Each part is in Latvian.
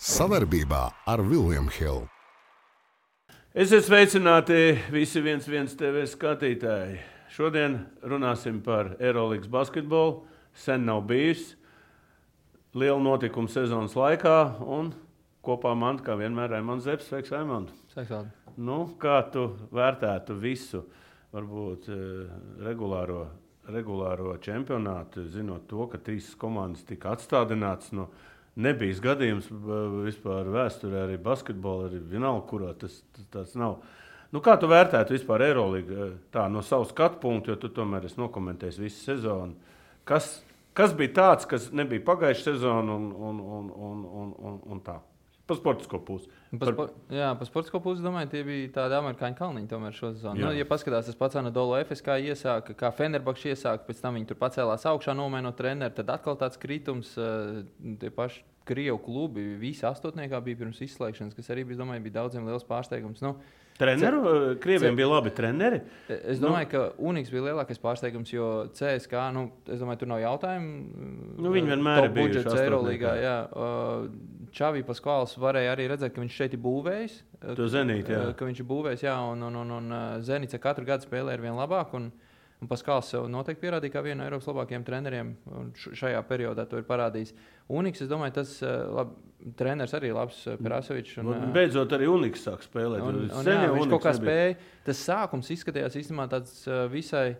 Savarbībā ar Vilniņu Hildu. Esiet sveicināti visi viens, viens TV skatītāji. Šodien runāsim par Eirolandes basketbolu. Sen nav bijis liela notikuma sezonas laikā, un kopā man, kā vienmēr, ir Raimons Zepsi. Sveiks! Sveiks, nu, kā tu vērtētu visu, varbūt eh, regulāro, regulāro čempionātu, zinot to, ka trīs komandas tika atstādināts? No, nu, nebija gadījums vispār vēsturē, arī basketbolā, arī vienalga, kurā tas, tas tāds nav. Nu, kā tu vērtētu vispār Eirolandu tā no savas skatu punkta, jo tu tomēr esi nokomentējis visu sezonu? Kas, kas bija tāds, kas nebija pagājušā sezona un, un, un, un, un, un, un tā? Pa sportisko pusi. Par... Par, jā, par sportisko pusi domāju, tie bija tādi amerikāņu kalniņi tomēr šo sezonu. Nu, ja paskatās, tas pats Anadolu FS kā iesāka, kā Fenerbakš iesāka, pēc tam viņi tur pacēlās augšā, nomainot treneru, tad atkal tāds kritums, uh, tie paši Krievu klubi, visi astotniekā bija pirms izslēgšanas, kas arī bija, domāju, bija daudziem liels pārsteigums. Nu, Treneru, Krieviem bija labi treneri. Es nu. domāju, nu, ka Uniks bija lielākais pārsteigums, jo CSK, nu, es domāju, tur nav jautājumu. Nu, viņi vienmēr ir bijuši Eirolandā. Čavī Paskāls varēja arī redzēt, ka viņš šeit ir būvējis. To zenīt, jā. Ka viņš ir būvējis, jā, un, un, un, un Zenīts katru gadu spēlē ar vien labāk. Un, Un Paskāls sev noteikti pierādīja kā vienu no Eiropas labākajiem treneriem. Šajā periodā to ir parādījis. Uniks, es domāju, tas labi, treneris arī labs Perasovičs. Un, un, beidzot, arī Uniks sāk spēlēt. Un, un, jā, viņš kaut kā spēja. Tas sākums izskatījās īstenībā tāds visai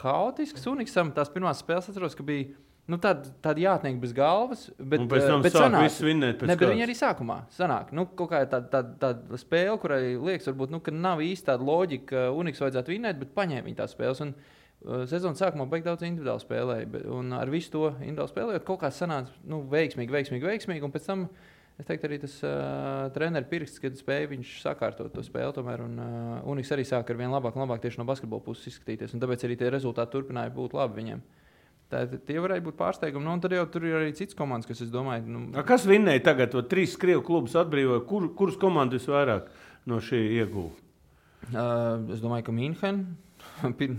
haotisks. Uniksam tās pirmās spēles atceros, ka bija Nu, tāda tād jātnieka bez galvas, bet, un pēc tam bet sanāk, viss vinnēt pēc ne, bet viņi arī sākumā sanāk. Nu, kaut kā tāda tā, tā, spēle, kurai liekas, varbūt, nu, ka nav īsti tāda loģika, ka Uniks vajadzētu vinnēt, bet paņēma viņa tās spēles. Un, uh, Sezonas sākumā beigās daudz individuāli spēlēja, bet, un ar visu to individuāli spēlējot, kaut kā sanāca nu, veiksmīgi, veiksmīgi, veiksmīgi. Un pēc tam es teiktu, arī tas uh, treneru pirksts, kad spēja viņš sakārtot to spēli. Tomēr, un uh, Uniks arī sāk ar vien labāk labāk tieši no basketbola puses izskatīties. Tāpēc arī tie rezultāti turpināja būt labi viņiem. Tā, tie varēja būt pārsteigumi. Nu, tad jau tur ir arī cits komandas, kas, domāju, nu... A, kas vinnēja tagad? To trīs krievu klubus atbrīvoja. Kur, kuras komandas vairāk no šī ieguva? Uh, es domāju, ka Mīnhena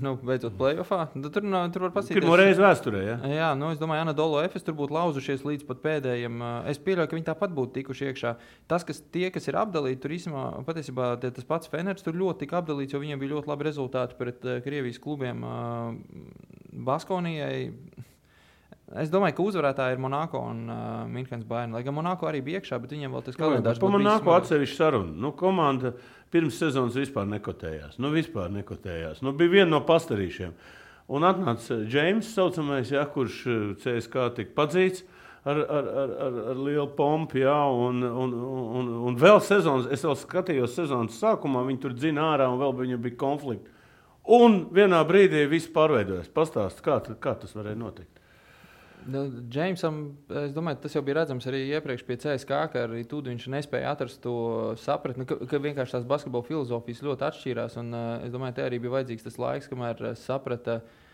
nu, beidzot playoffā. Nu, tur, nu, tur var paskatīties. Pirmo reizi vēsturē, ja? Jā, nu, es domāju, Anadolu Efes tur būtu lauzušies līdz pat pēdējiem. Es pieļauju, ka viņi tāpat būtu tikuši iekšā. Tas, kas tie, kas ir apdalīti, tur īstenībā patiesībā tas pats Feners tur ļoti tika apdalīts, jo viņiem bija ļoti labi rezultāti pret Krievijas klubiem Baskonijai. Es domāju, ka uzvarētāji ir Monako un uh, Minhenes Bayern. Lai gan Monako arī bija iekšā, bet viņiem vēl tas kalendārs bija. Monako atsevišķi saruna. Nu, komanda pirms sezonas vispār nekotējās. Nu, vispār nekotējās. Nu, bija viena no pastarīšiem. Un atnāca Džeims, saucamais, ja, kurš CSK tika padzīts. Ar, ar, ar, ar, ar lielu pompu, jā, un, un, un, un vēl sezonas, es vēl skatījos sezonas sākumā, viņi tur dzina ārā, un vēl viņam bija konflikti. Un vienā brīdī viss pārveidojās. Pastāst, kā, kā tas varēja notikt? Nu, Džeimsam, es domāju, tas jau bija redzams arī iepriekš pie CSK, ka arī tur viņš nespēja atrast to sapratni, ka, ka vienkārši tās basketbola filozofijas ļoti atšķīrās. Un, uh, es domāju, te arī bija vajadzīgs tas laiks, kamēr saprata uh, Uh,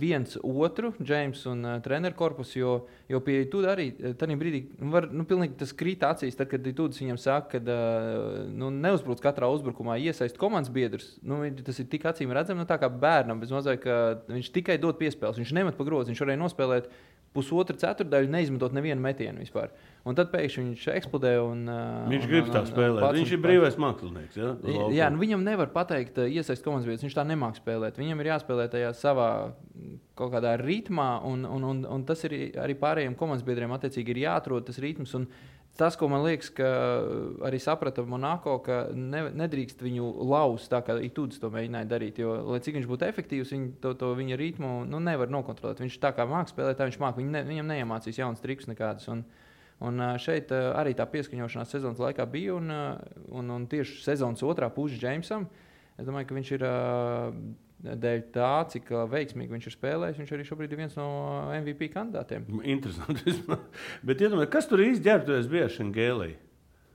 viens otru, Džeims un uh, treneru korpusu, jo, jo pie Tūda arī tajā brīdī nu, var, nu, tas krīt acīs, tad, kad Tūds viņam saka, ka uh, nu, neuzbruc katrā uzbrukumā, iesaist komandas biedrus. Nu, tas ir tik acīm redzami, nu, tā kā bērnam, bez mazliet, ka viņš tikai dod piespēles, viņš nemet pa grozu, viņš varēja nospēlēt pusotru ceturdaļu, neizmetot nevienu metienu vispār. Un tad pēkšņi viņš eksplodē. Un, viņš un, grib tā spēlēt. Viņš ir brīvais mākslinieks. Ja? Jā, nu viņam nevar pateikt, iesaistīt komandas vietas. Viņš tā nemāķi spēlēt. Viņam ir jāspēlē tajā savā kaut kādā ritmā, un, un, un, un tas ir arī pārējiem komandas biedriem attiecīgi ir jāatrod tas ritms. Tas, ko man liekas, ka arī saprata Monako, ka ne, nedrīkst viņu lauzt tā, kā Itūds to mēģināja darīt. Jo, lai cik viņš būtu efektīvs, viņ, to, to viņa ritmu nu, nevar nokontrolēt. Viņš tā kā mākslinieks spēlēt, tā viņš mākslinieks. Viņ ne, viņam neiemācīs jaunas trikus nekādas. Un, Un šeit arī tā pieskaņošanās sezonas laikā bija. Un, un, un tieši sezonas otrā pusē Džeimsam, es domāju, ka viņš ir dēļ tā, cik veiksmīgi viņš ir spēlējis, viņš arī šobrīd ir viens no MVP kandidātiem. Interesanti. Bet, iedomājieties, kas tur īsti ģērbtuvēs bija Šengēlī?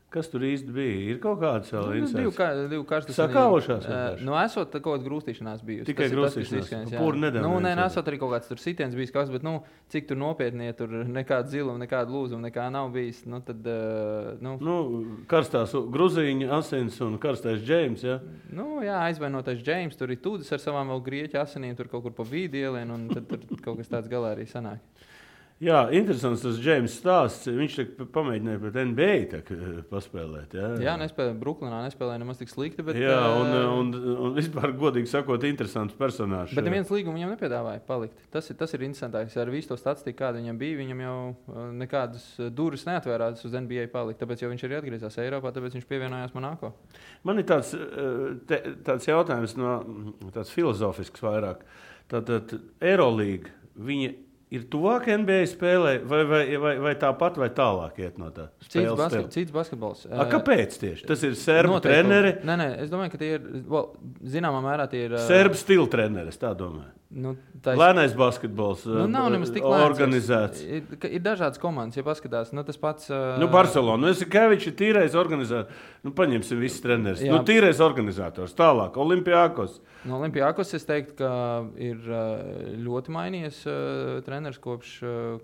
Kas tur īsti bija? Ir kaut kāds vēl nu, divu, kā, divu karstas sakāvošās. Uh, nu, esot kaut kāda grūstīšanās bijusi. Tikai grūstīšanās. Pūri nedēļ. Nu, nē, nesot arī kaut kāds tur sitiens bijis, kas, bet, nu, cik tur nopietni, ja tur nekāda ziluma, nekāda lūzuma, nekā nav bijis, nu, tad, uh, nu. Nu, karstās gruzīņa asins un karstais džeims, ja? Nu, jā, aizvainotais džeims, tur ir tūdis ar savām vēl grieķu asinīm, tur kaut kur pa vīdielien, un tad tur kaut kas tāds galā arī sanāk. Jā, interesants tas Džeims stāsts. Viņš pamēģināja pret NBA tā, paspēlēt. Jā, jā nespēlēja Brooklynā, nespēlēja nemaz tik slikti. Bet, jā, un, un, un vispār, godīgi sakot, interesants personāžs. Bet neviens līgums viņam nepiedāvāja palikt. Tas ir, tas ir interesantāks. Ar visu to statistiku, kāda viņam bija, viņam jau nekādas durvis neatvērās uz NBA palikt. Tāpēc viņš arī atgriezās Eiropā, tāpēc viņš pievienojās Monako. Man ir tāds, te, tāds jautājums, no, tāds filozofisks vairāk. Tātad Eirolīga. Viņa ir tuvāk NBA spēlē, vai, vai, vai, vai tāpat, vai tālāk iet no tā? Cits, basket, cits basketbols. A, kāpēc tieši? Tas ir serbu treneri. Nē, nē, es domāju, ka tie ir, well, zināmā mērā tie ir. Serbu stila treneri, es tā domāju. Nu, tā ir lēnais basketbols. Nu, nav nemaz tik organizēts. Ir, ir dažādas komandas, ja paskatās. Nu, tas pats. Uh... Nu, Barcelona. Nu, es tikai viņš ir tīrais organizators. Nu, paņemsim visus trenerus. Nu, tīrais organizators. Tālāk, Olimpijākos. No Olimpijākos es teiktu, ka ir ļoti mainījies uh, treneris kopš.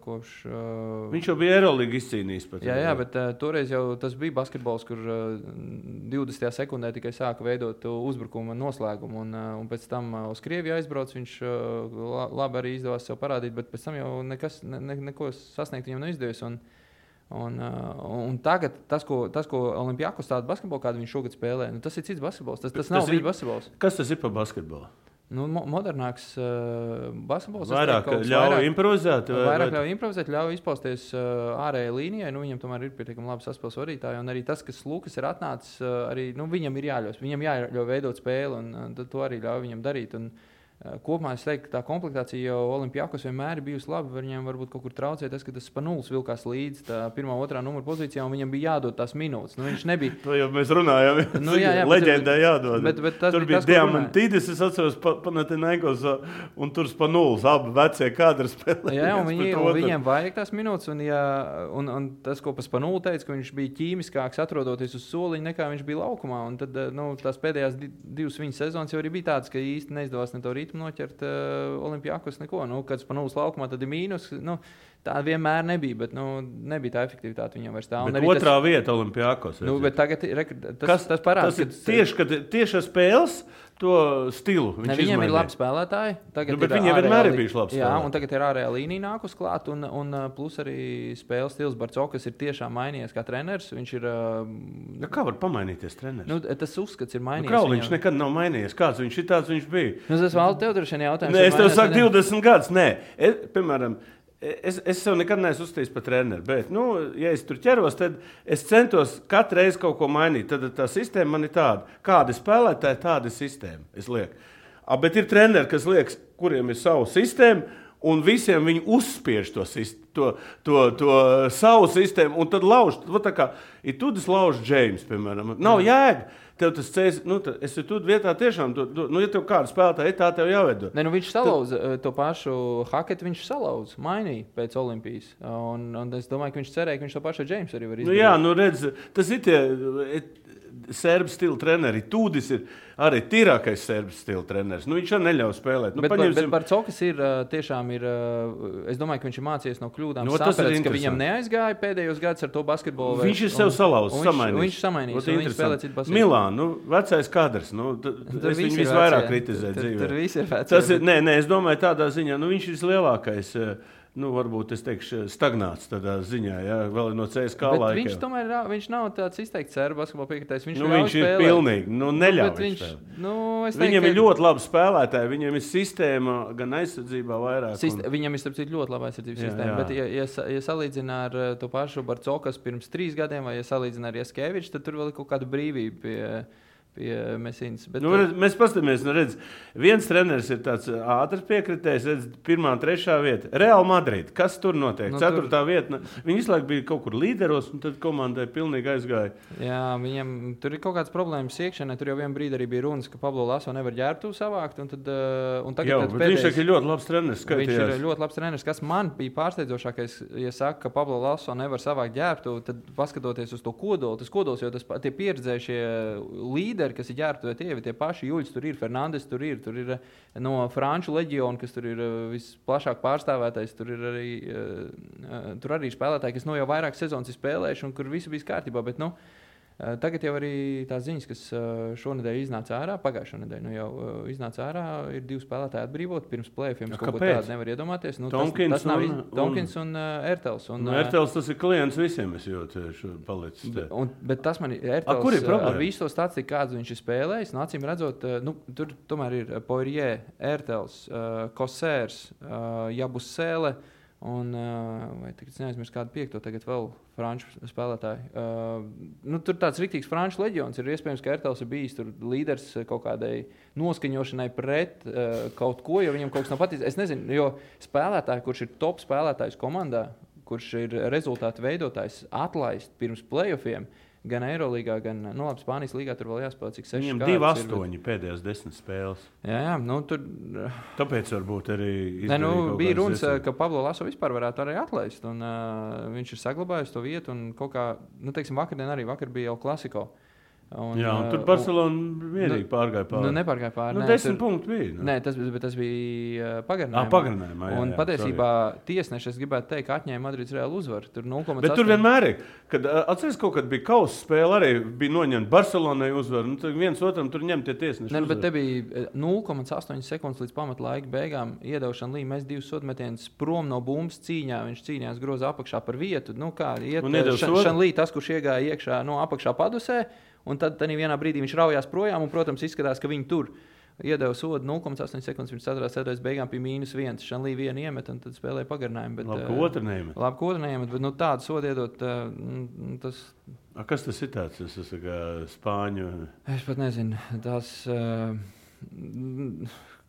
Kopš uh... Viņš jau bija Eirolandā izcīnījis. Pat, jā, jā, bet uh, toreiz jau tas bija basketbols, kur uh, 20. sekundē tikai sāka veidot uzbrukuma noslēgumu. Un, uh, un pēc tam uh, uz Krieviju aizbrauc. Viņš, uh, labi arī izdevās sev parādīt, bet pēc tam jau nekas, ne, ne, neko sasniegt viņam neizdevies. Un, un, un tagad tas, ko, tas, ko Olimpijākos tādu basketbolu, kādu viņš šogad spēlē, nu, tas ir cits basketbols. Tas, tas, tas nav viņa basketbols. Kas tas ir par basketbolu? Nu, mo modernāks uh, basketbols. Vairāk ļauj vairāk, improvizēt. Vai, vairāk vai... ļauj improvizēt, ļauj izpausties uh, ārējai līnijai. Nu, viņam tomēr ir pietiekami labi saspēles vadītāji. Un arī tas, kas Lukas ir atnācis, uh, arī nu, viņam ir jāļaus. Viņam jāļauj veidot spēli, un uh, to arī ļauj viņam darīt. Un, uh, Eh, kopumā es teiktu, ka tā komplektācija jau Olimpijākos vienmēr ir bijusi laba. Viņam varbūt kaut kur traucēja tas, ka tas Spanulis vilkās līdzi pirmā, otrā numura pozīcijā, un viņam bija jādod tās minūtes. Nu, viņš nebija. To jau mēs runājām. Nu, jā, jā, Leģendai jādod. Bet, bet tas tur bija Diamantīdis, es atceros, Panathinaikos, un tur Spanulis, abi vecie kadri spēlēja. Jā, un, viņi, un viņiem vajag tās minūtes, un, ja, un, un tas, ko pa Spanuli teica, ka viņš bija ķīmiskāks atrodoties uz soliņa, nekā viņš bija laukumā. Un tad nu, tās pēdējās divas viņa sezonas jau arī bija tādas, ka īsti neizdevās ne to ritmu noķert uh, Olimpijākos neko. Nu, kad Spanulis laukumā tad ir mīnus. Nu, Tā vienmēr nebija, bet nu, nebija tā efektivitāte viņam vairs tā. Otrā tas, vieta Olimpijākos. Nu, tagad re, tas, Kas, tas parādās. Tas ir tieši, kad, tieši spēles to stilu. Ne, viņiem izmainīja. ir labi spēlētāji. Nu, bet viņiem vienmēr ir bijuši labi. Jā, un tagad ir ārējā līnija nākus klāt, un, un plus arī spēles stils Barcokas ir tiešām mainījies kā treneris. Viņš ir. Ja kā var pamainīties treneris? Nu, tas uzskats ir mainījies. Nu, Krauliņš viņam... nekad nav mainījies. Kāds viņš ir, tāds viņš bija. Nu, es vēl tev droši vien jautājumu. Nē, es tev saku 20 gadus. Nē, es, piemēram. Es, es sev nekad neesmu uzstājis par treneru, bet, nu, ja es tur ķeros, tad es centos katru reizi kaut ko mainīt. Tad tā sistēma man ir tāda, kāda spēlētāja, tāda sistēma. A, bet ir treneri, kas liekas, kuriem ir sava sistēma, un visiem viņi uzspiež to, to, to, to savu sistēmu, un tad lauž. Tā kā ir tudis lauž Džeims, piemēram. Nav jēga tev tas ceļš, nu, tad es tur vietā tiešām, tu, tu, nu, ja tev kāda spēlētāja ir, tā tev jāveido. Ne, nu, viņš salauza tad... to pašu haketu, viņš salauza, mainīja pēc Olimpijas. Un, un es domāju, ka viņš cerēja, ka viņš to pašu Džeimsu arī var izdarīt. Nu, jā, nu, redz, tas ir tie serbu stila treneri. Tūdis ir arī tīrākais serbu stila treneris. Nu, viņš arī neļauj spēlēt. Nu, bet, paņemsim... bet par Cokas ir tiešām, ir, es domāju, ka viņš ir mācījies no kļūdām. Nu, tas ir ka viņam neaizgāja pēdējos gados ar to basketbolu. Viņš ir sev salauzis, samainījis. Viņš samainījis, viņš spēlē citu basketbolu. Milānu, nu, vecais kadrs. Nu, es viņu visvairāk kritizēju dzīvē. Tur viss ir vecais. Tas ir, nē, nē, es domāju tādā ziņā, nu, viņš ir vislielākais. Uh, nu, varbūt es teikšu, stagnāts tādā ziņā, ja vēl no CSK Bet laika. Viņš tomēr viņš nav tāds izteikts serbu basketbola piekritējs. Viņš, nu, viņš ir pilnīgi, nu, neļauj. Nu, viņš, nu, teiktu, viņam ir ļoti labi spēlētāji, viņam ir sistēma gan aizsardzībā vairāk. Sist un... Viņam ir starp citu ļoti laba aizsardzības jā, sistēma, jā. bet, ja, ja, ja salīdzina ar to pašu Barcokas pirms trīs gadiem, vai ja salīdzina ar Jaskeviču, tad tur vēl ir kaut kāda brīvība pie pie Mēsīnas. Bet... Nu, mēs paskatāmies, nu, redz, viens treneris ir tāds ātrs piekritējs, redz, pirmā, trešā vieta. Real Madrid. Kas tur notiek? Nu, Ceturtā tur... vieta. Nu, viņi visu laiku bija kaut kur līderos, un tad komandai pilnīgi aizgāja. Jā, viņiem tur ir kaut kādas problēmas iekšienē. Tur jau vienā brīdī arī bija runas, ka Pablo Laso nevar ģērbtu savākt. Un tad, un tagad, jau, pēdējais, viņš ir ļoti labs treneris. Skaitījās. Viņš ir ļoti labs treneris. Kas man bija pārsteidzošākais, ja saka, ka Pablo Laso nevar savākt ģērbtu, tad paskatoties uz to kodolu, tas kodols jau tas tie pieredzējušie līderi līderi, kas ir ģērbti, tie ir tie paši Juļs, tur ir Fernandes, tur ir, tur ir eh, no Franču leģiona, kas tur ir eh, visplašāk pārstāvētais. Tur ir arī, eh, tur arī spēlētāji, kas nu jau vairāk sezonas ir spēlējuši un kur viss bija kārtībā. Bet, nu, tagad jau arī tās ziņas, kas uh, šonadēļ iznāca ārā, pagājušā nedēļa nu jau uh, iznāca ārā, ir divi spēlētāji atbrīvoti pirms plēsoņiem. Ja, kāpēc? tādu nevar iedomāties. Nu, Tomkins tas, tas nav un- iz- Tomkins un uh, Ertels. Un, Nu, uh, Ertels tas ir klients visiem, es jūtu, palicis. te. Un, bet tas man ir. A, kur ir problēma? Ar visu to stāciju, kādu viņš ir spēlējis, nu, acīm redzot, eh, nu, tur tomēr ir Poirija, Ertels, uh, Kosērs, uh, Jabus Sēle. Un, uh, vai es neaizmirsu kādu piekto, tagad vēl franču spēlētāju. Uh, nu, tur tāds rīktīgs franču leģions ir. Iespējams, ka Ertels ir bijis līderis kaut kādai noskaņošanai pret uh, kaut ko, jo viņam kaut kas nav paticis. Es nezinu, jo spēlētāji, kurš ir top spēlētājs komandā, kurš ir rezultātu veidotājs, atlaist pirms playoffiem. Gan Eirolandā, gan nu, labi, Spānijas līnijā tur vēl jāspēlē, cik seši Viņam kārtas divi ir, astoņi pēdējās desmit spēles. bet- Jā, jā, nu, tur Tāpēc varbūt arī. Ne, nu, bija runas, desmit. ka Pablo Laso vispār varētu arī atlaist. Un, uh, viņš ir saglabājis to vietu. un kaut Kā, nu, teiksim, vakardien arī vakar bija jau klasiko. Un, Jā, un ā, tur Barcelona vienīgi pārgāja pāri. Nu, nepārgāja pāri. Nu, nē, desmit tur- punkti bija. Nu. Nē, tas, bet tas bija uh, pagarinājumā. Ah, pagarinājumā, jā, un jā, patiesībā tiesneši, es gribētu teikt, atņēma Madrids reāli uzvaru. Tur 0,8. Bet tur vienmēr ir. Kad atceries, kaut kad bija kausa spēle, arī bija noņemta Barcelonai uzvara. Nu, tad viens otram tur ņem tie tiesneši. Ne, bet uzvaru. te bija eh, 0,8 sekundes līdz pamatlaika beigām. Iedaušana līnija, mēs divus sodmetienus prom no bumbas cīņā. Viņš cīnījās groza apakšā par vietu. Nu, kā iet? Šanlī, tas, kurš iegāja iekšā no apakšā padusē, un tad vienā brīdī viņš raujās projām, un, protams, izskatās, ka viņi tur. Iedeva sodu 0,8 sekundes pirms 4. ceturtajā beigām bija mīnus 1. Šanlī vienu iemet, un tad spēlēja pagarinājumu. Bet, Labi, eh, ka otru neņem. Labi, ko neiemet, bet nu, tādu sodu iedot, eh, tas A, kas tas ir tāds? Tas ir spāņu. Es pat nezinu, tas uh,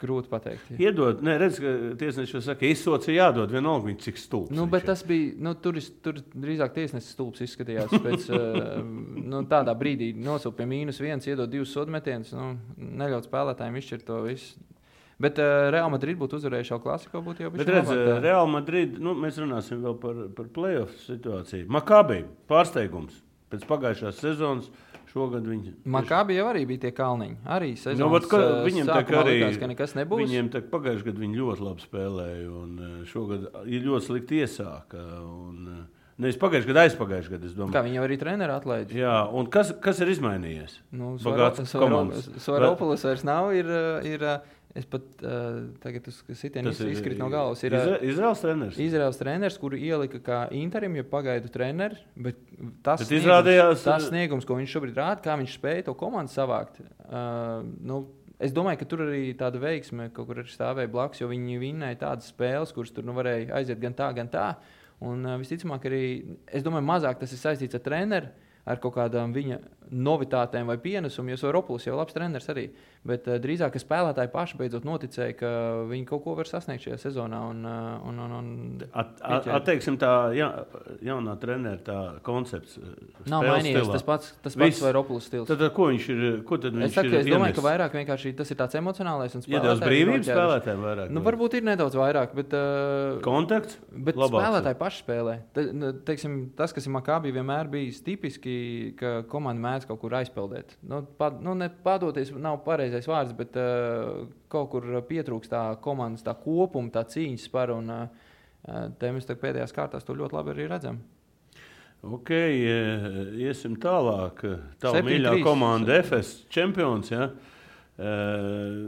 grūti pateikt. jā. Iedod, nē, redz, ka tiesneši jau saka, izsots ir jādod vienalga, viņš cik stulbs. Nu, bet tas bija. Nu, tur, tur drīzāk tiesnesis stulbs izskatījās. Pēc, uh, nu, tādā brīdī nosūta pie mīnus viens, iedod divus sodmetienus, nu, neļaut spēlētājiem izšķirt to visu. Bet uh, Real Madrid būtu uzvarējuši jau klasiko, būtu jau Bet bišķi redz, labāk, tā. Real Madrid, nu, mēs runāsim vēl par, par playoff situāciju. Makabī pārsteigums pēc pagājušās sezonas. Šogad viņi Makābi jau arī bija tie kalniņi. Arī Nu, vat, ka, uh, viņiem tā kā arī likās, ka nekas nebūs. Viņiem tā pagājušajā gadā viņi ļoti labi spēlēja, un šogad ir ļoti slikti iesāka. Un, nevis pagājušajā gadā, aizpagājušajā gadā, es Kā domāju. viņi jau arī treneru atlaida. Jā, un kas, kas ir izmainījies? Nu, Bagātas komandas. Svaropolis vairs nav. Ir, ir, uh, es pat uh, tagad sitienu izkrīt no galvas. Ir, Izra Izraels treneris. Izraels treneris, kuru ielika kā interim, ja pagaidu treneris. Bet tas Bet sniegums, izrādījās, tas sniegums, ko viņš šobrīd rāda, kā viņš spēja to komandu savākt. Uh, nu, es domāju, ka tur arī tāda veiksme kaut kur stāvēja blakus, jo viņi vinnēja tādas spēles, kuras tur nu, varēja aiziet gan tā, gan tā. Un uh, visticamāk, arī es domāju, mazāk tas ir saistīts ar treneru. Ar kaut kādām viņa novitātēm vai pienesumiem, jo Soropoulos jau ir labs treneris arī. Bet uh, drīzāk, spēlētāji paši beidzot noticēja, ka viņi kaut ko var sasniegt šajā sezonā. Un, uh, un, un, un At, at, atteiksim, tā ja, jaunā treneris, tā koncepts. eh, Nav mainījies stilā. tas pats, tas pats vai Ropulis stils. Tad, ko viņš ir? Ko viņš Es, saku, ir es domāju, ienesis? ka vairāk vienkārši tas ir tāds emocionālais un Iedos spēlētāji brīvību noķēruši. spēlētājiem vairāk. Nu, varbūt ir nedaudz vairāk, bet, uh, Kontakts? bet labāks ir. spēlētāji paši spēlē. Te, nu, teiksim, tas, kas ir Makābī, vienmēr bijis tipiski, ka komanda mēdz kaut kur aizpeldēt. Nu, pad, nu, padoties nav pareizais vārds, bet uh, kaut kur pietrūkst tā komandas tā kopuma, tā cīņas spara. Un, uh, Te mēs pēdējās kārtās to ļoti labi arī redzam. Ok, ie- iesim tālāk. Tā Septiņi, mīļā komanda, FS čempions. Ja? Eh,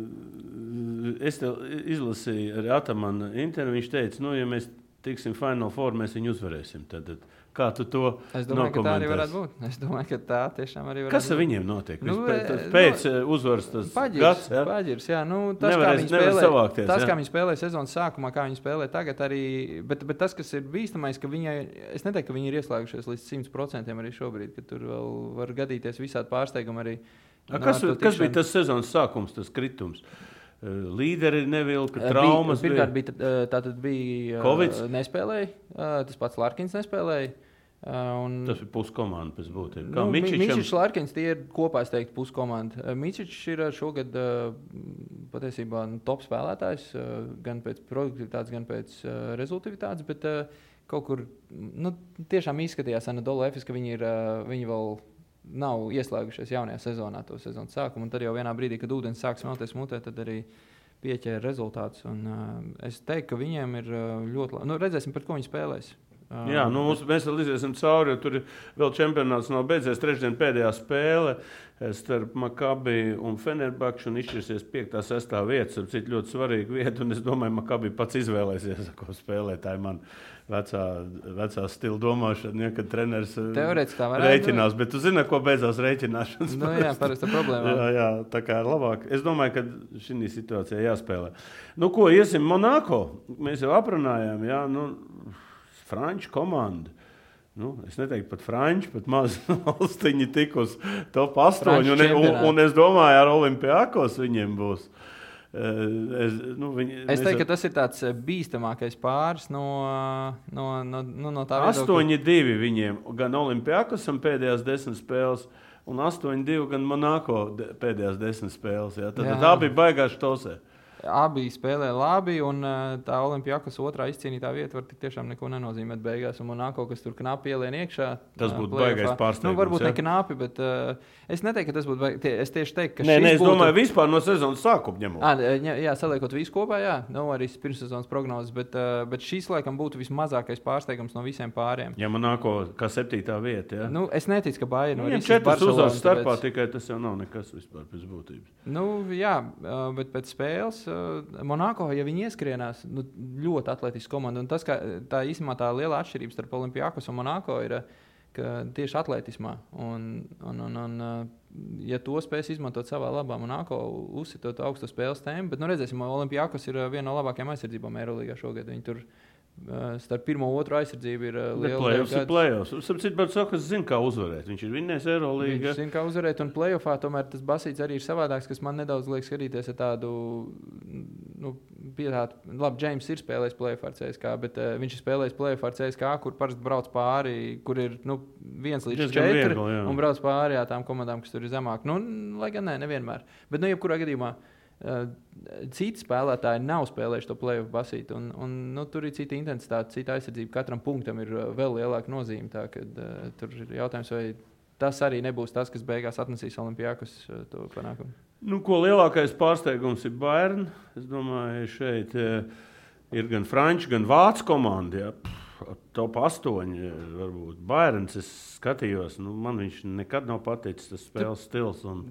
Es izlasīju arī Atamana interviju. Viņš teica, nu, ja mēs tiksim Final Four, mēs viņu uzvarēsim. Tad, tad kā tu to ka tā arī varētu būt. Es domāju, ka tā tiešām arī varētu Kas ar būt. viņiem notiek? Nu, Nu, pēc, e, pēc nu, uzvaras tas Paģirs, gads, ja? paģirs, jā, nu, tas, Nevarēs- kā spēlē, savākties, tas, jā. kā viņi spēlē sezonas sākumā, kā viņi spēlē tagad, arī. Bet, bet tas, kas ir bīstamais, ka viņai, es neteiktu, ka viņi ir ieslēgušies līdz 100% arī šobrīd, ka tur vēl var gadīties visādi pārsteigumi arī. A, Kas, to kas bija tas sezonas sākums, tas kritums? Eh, Līderi nevilka, traumas. Pirmkārt, bija, tā, tad bija. Covids? Nespēlēja, tas pats Larkins nespēlēja. Eh, Un, Tas ir puskomanda pēc būtības. Nu, Mičičam? Mičičs, Lārkins, tie ir kopā, es teiktu, puskomanda. Mičičs ir ā, šogad patiesībā nu, top spēlētājs, gan pēc produktivitātes, gan pēc rezultātivitātes, bet kaut kur nu, tiešām izskatījās Anadolu Efes, ka viņi, ir, viņi vēl nav ieslēgušies jaunajā sezonā, to sezonas sākumu. Un tad jau vienā brīdī, kad ūdens sāk smelties mutē, tad arī pieķēra rezultātus. Un, uh, es teiktu, ka viņiem ir uh, ļoti labi. Nu, redzēsim, pret ko viņi spēlēs. Jā, nu, mums, mēs vēl iziesim cauri, jo tur vēl čempionāts nav beidzies. Trešdien pēdējā spēle eh, starp Makabi un Fenerbakšu un izšķirsies 5. un 6. vietas. Ar citu ļoti svarīgu vietu, un es domāju, Makabi pats izvēlēsies, ko spēlēt. Tā ir man vecā, vecā stila domāšana, ja, kad treneris eh, Teorētiski tā rēķinās. Bet tu zini, ko beidzās rēķināšanas? Nu, jā, parasti problēma. jā, jā, tā kā ir labāk. Es domāju, ka šī situācijā jāspēlē. Nu, ko iesim Monako? Mēs jau aprunājām. Jā, nu, franču komanda. Nu, es neteiktu pat franču, bet mazu valstiņu tik uz top 8. Franču Un, un, un es domāju, ar Olimpijākos viņiem būs. Eh, Es, nu, viņi, Es teiktu, ka tas ir tāds eh, bīstamākais pāris no, no, no, nu, no tā viedokļa. 8-2 viņiem, gan Olimpijākosam pēdējās desmit spēles, un 8-2 gan Monako pēdējās desmit spēles. Jā. Tad, tad tā bija baigāša tosē. Abi spēlē labi, un eh, tā Olimpijas otrā izcīnītā vieta var tiešām neko nenozīmēt beigās. Un Monako, kas tur knapi ielien iekšā, Tas eh, būtu playoffā. baigais pārsteigums, Nu, varbūt ja? ne knapi, bet uh, es neteiktu, ka tas būtu baigais. Es tieši teiktu, ka Nē, nē, es būtu... domāju, vispār no sezonas sākuma ņemot. À, jā, jā, saliekot visu kopā, jā, nu, arī pirmssezonas prognozes, bet, uh, bet šis laikam būtu vismazākais pārsteigums no visiem pāriem. Ja Monako kā septītā vieta. Ja? Nu, es neticu, ka Bayern Viņam izsist četras uzvaras starpā, tāpēc- tikai tas jau nav nekas vispār pēc būtības. Nu, jā, bet pēc spēles Monako, ja viņi ieskrienās, nu, ļoti atletiska komanda. Un tas, ka tā īstenībā tā liela atšķirība starp Olimpijākos un Monako ir ka tieši atletismā. Un, un, un, un, ā, ja to spēs izmantot savā labā, Monako uzsitot augstu spēles tēmu, bet nu, redzēsim, Olimpijākos ir viena no labākajām aizsardzībām Eirolandā šogad. Viņi tur ā, starp pirmo un otro aizsardzību ir Bet liela play-offs ir gadu. play-offs. Sapratu, bet saka, zina, kā uzvarēt. Viņš ir vinnējis Eirolandā. Viņš zina, kā uzvarēt, un plēsoņā tomēr tas basīts arī ir savādāks, kas man nedaudz liek skatīties ar tādu. Nu, pie tāda, labi, Džeims ir spēlējis plēsoņā ar CSK, bet uh, viņš ir spēlējis plēsoņā ar CSK, kur parasti brauc pāri, kur ir nu, viens līdz Diezgan četri, viegli, jā. un brauc pāri jā, tām komandām, kas tur ir zemāk. Nu, lai gan ne, nevienmēr. Bet, nu, jebkurā gadījumā. Uh, citi spēlētāji nav spēlējuši to plēsoņu basītu, un, un nu, tur ir cita intensitāte, cita aizsardzība. Katram punktam ir uh, vēl lielāka nozīme. Tā, kad, uh, tur ir jautājums, vai tas arī nebūs tas, kas beigās atnesīs Olimpijākus uh, to panākumu. Nu, ko lielākais pārsteigums ir Bayern. Es domāju, šeit eh, ir gan franču, gan vācu komanda. Ja. Pff, Top 8, eh, varbūt Bayerns. Es skatījos, nu, man viņš nekad nav paticis tas spēles stils. Un...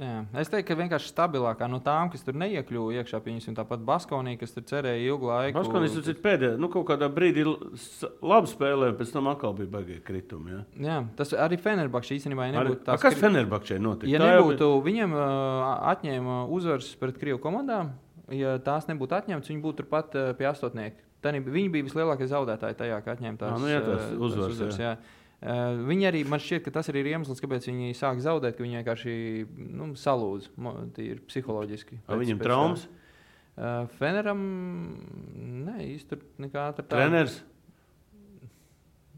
Jā. Es teiktu, ka vienkārši stabilākā no tām, kas tur neiekļuva iekšā, pieņemsim tāpat Baskonī, kas tur cerēja ilgu laiku. Baskonis ir pēdējā, nu, kaut kādā brīdī labi spēlēja, pēc tam atkal bija baigta kritumi. Ja. Jā, tas arī Fenerbakšs īstenībā nebūtu tāds. kas Fenerbakčai notika? Ja Tā jau nebūtu, viņiem uh, atņēma uzvaras pret Krievu komandām, ja tās nebūtu atņemtas, viņi būtu turpat uh, pie astotnieka. Tani, viņi bija vislielākie zaudētāji tajā, ka atņēma tās, Ā, nu uh, uzvaras, uzvaras jā. Uh, viņi arī, man šķiet, ka tas arī ir iemesls, kāpēc viņi sāk zaudēt, ka viņi vienkārši nu, salūz, mo- tīri psiholoģiski. A, viņam traumas? Uh, Feneram, īsti tur nekā tur tā. Treneris.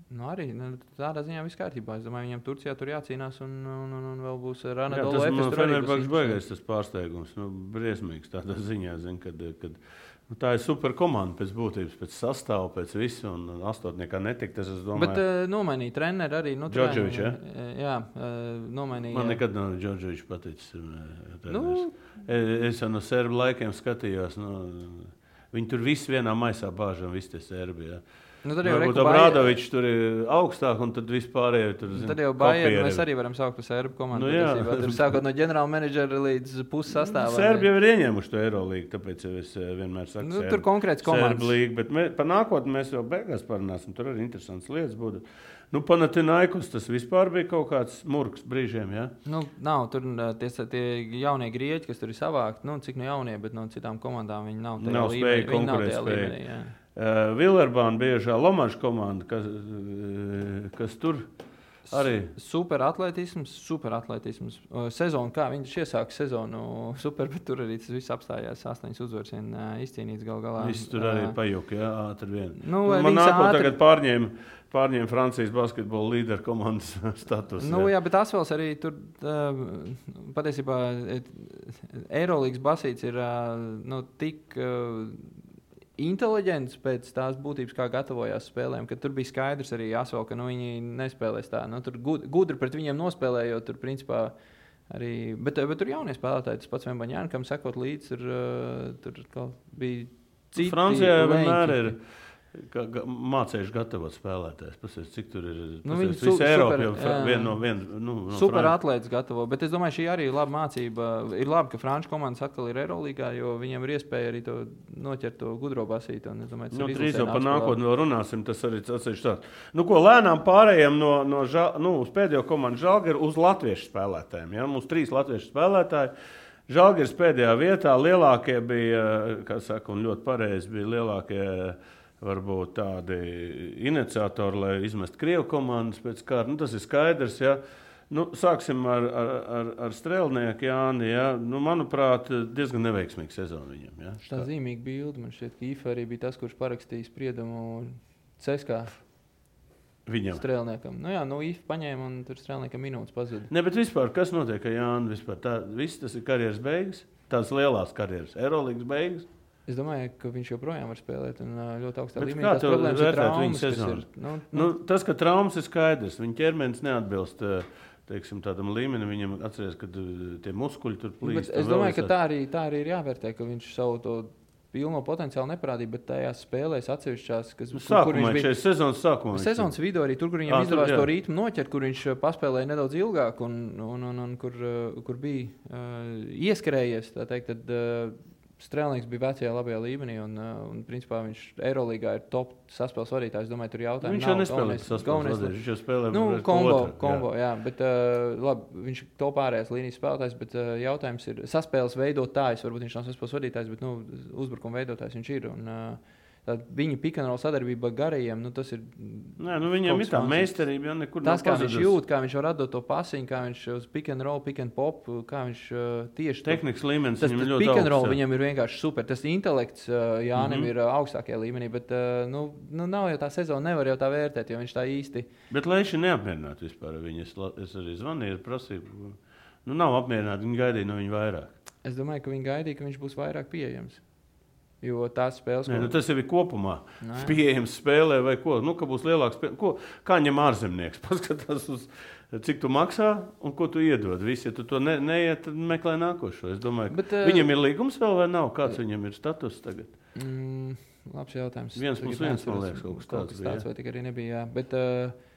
Nu, arī nu, tādā ziņā viss kārtībā. Es domāju, viņam Turcijā tur jācīnās, un, un, un, un vēl būs Jā, Dolo tas man interesanti. baigais tas pārsteigums. Nu, briesmīgs tādā ziņā, zin, kad, kad nu, tā ir super komanda pēc būtības, pēc sastāvā, pēc visu, un astotniekā netika. Tas, es domāju, Bet uh, nomainīja treneru arī. Nu, Džordževičs, treneru, uh, Jā, uh, nomainīja. Man nekad nav Džordžovičs paticis. eh, Nu, treneris. Es jau no serbu laikiem skatījos. Nu, viņi tur viss vienā maisā bāž, un viss tas serbi. Ja. Nu, tad jau Varbūt Obradovičs tur ir augstāk, un tad vispār ir tur. zin, Tad jau kopieri. mēs arī varam saukt par serbu komandu. Nu, jā. patiesībā. Tur sākot no ģenerāla menedžera līdz puses sastāvam. Serbi jau ir ieņēmuši to Eirolandu, tāpēc jau es eh, vienmēr saku, Nu, tur konkrēts komandas. Serblīga, bet mē, par nākotni mēs jau beigās parunāsim. Tur arī interesants lietas būtu. Nu, Panatinaikos tas vispār bija kaut kāds murgs brīžiem. Ja? Nu, nav tur uh, tie, tie jaunie grieķi, kas tur ir savākti. Nu, cik nu jaunie, bet no citām komandām viņi nav. Nav nav tajā konkurētspēja. līmenī, Vilerbāna biežā Lomača komanda, kas, eh, kas tur arī. Super atletisms, super atletisms. Uh, Sezonu, kā viņš iesāka sezonu, super, bet tur arī tas viss apstājās. Astoņas uzvaras vien uh, izcīnīts gal galā. Viss tur arī pajuka, jā, ātri vien. Nu, Nu, man nākot ātri- tagad pārņēma, pārņēma Francijas basketbola līderu komandas status. Nu, jā, bet Asfals arī tur uh, patiesībā Eirolandes basīts ir uh, nu, tik. Uh, Inteliģents pēc tās būtības, kā gatavojās spēlēm, kad tur bija skaidrs arī Asfals, ka nu, viņi nespēlēs tā. Nu, tur gud- gudri pret viņiem nospēlējot, tur principā arī. Bet, bet tur jaunie spēlētāji, tas pats Vembaņāns, kam sekot līdzi, tur, uh, tur bija citi Francijā leņķi. vienmēr ir. Ga, mācījuši gatavot spēlētājus. Pasies, cik tur ir? Nu, Pasies, viņi visa su- Eiropa super, jau vien no, vien, nu, no Super Fran- atlētas gatavo, bet es domāju, šī arī ir laba mācība. Ir labi, ka franču komandas atkal ir Eirolandā, jo viņiem ir iespēja arī to noķert to gudro basīti. un Domāju, Nu, izlasē jau par nākotni vēl runāsim. Tas arī atsevišķi tāds. Nu, ko lēnām pārējām no, no ža, nu, uz pēdējo komandu Žalgiru uz latviešu spēlētājiem. Ja? Mums trīs latviešu spēlētāji. Žalgiris pēdējā vietā lielākie bija, kā saka, un ļoti pareizi bija lielākie. Varbūt tādi iniciatori, lai izmestu krievu komandas pēc kārtas. Nu, tas ir skaidrs. Ja? Nu, sāksim ar, ar, ar, ar strēlnieku Jāni. Ja? Nu, manuprāt, diezgan neveiksmīga sezona viņam. Ja? Tā zīmīga bilde. Man šķiet, ka Ifa arī bija tas, kurš parakstīja spriedumu Ceskā Viņam. strēlniekam. Nu, jā, nu, Ifa paņēma un tur strēlniekam minūtes pazuda. Ne, bet vispār, kas notiek ar Jānu? Vispār, tā, viss tas ir karjeras beigas, tās lielās karjeras, Eirolandes beigas. Es domāju, ka viņš joprojām var spēlēt un ļoti augstā Bet līmenī. kā Tās tu problēmas ir vērtētu viņa ir, Nu, nu, Nu, tas, ka traumas ir skaidrs, viņa ķermenis neatbilst teiksim, tādam līmenim. Viņam atcerās, ka tie muskuļi tur Nu, plīst. bet Es domāju, ka tā arī, tā arī ir jāvērtē, ka viņš savu to pilno potenciālu neparādīja, bet tajās spēlēs atsevišķās, kas Nu, kur- kur sākumā, viņš bija. sezonas sākumā. Sezonas vidū arī tur, kur viņam tur, izdevās jā. to ritmu noķert, kur viņš paspēlēja nedaudz ilgāk un, un, un, un kur, kur bija uh, ieskrējies. Teikt, tad uh, Strēlnieks bija vecajā labajā līmenī, un, uh, un principā viņš Eirolandā ir top saspēles vadītājs. Es domāju, tur jautājums Viņš jau nespēlē saspēlēt. Viņš jau spēlē Nu, kombo, otru, kombo, jā. jā, bet uh, labi, viņš ir to pārējais līnijas spēlētājs, bet uh, jautājums ir saspēles veidotājs. Varbūt viņš nav saspēles vadītājs, bet nu, uzbrukuma veidotājs viņš ir. Un, uh, viņa pikantrola sadarbība ar garajiem, nu, tas ir. Nē, nu, viņam ir tā meistarība, jau nekur Tas, kā viņš jūt, kā viņš var atdot to pasiņu, kā viņš uz and pop, kā viņš uh, tieši to- Tehnikas līmenis Tas, viņam ir ļoti augsts. viņam ir vienkārši super. Tas intelekts uh, Jānis mm. -hmm. ir uh, augstākajā līmenī, bet uh, nu, nu, nav jau tā sezona, nevar jau tā vērtēt, jo viņš tā īsti. Bet Leiša neapmierināti vispār ar viņu. Es, es arī zvanīju, prasīju. Nu, nav apmierināti. Viņi gaidīja no viņa vairāk. Es domāju, ka viņi gaidīja, ka viņš būs vairāk pieejams. Jo tās spēles, Nē, nu, tas jau ir kopumā. Nē. Pieejams spēlē vai ko. Nu, ka būs lielāks. Spēle. Ko, kā ņem ārzemnieks? Paskatās, uz, cik tu maksā un ko tu iedod. Visi, ja tu to ne, neiet, tad meklē nākošo. Es domāju, Bet, eh, viņam ir līgums vēl vai nav? Kāds viņam ir status tagad? Mm, labs jautājums. Viens plus viens, man liekas, kaut kas tāds bija, tāds jā. vai tik arī nebija. Jā. Bet, uh,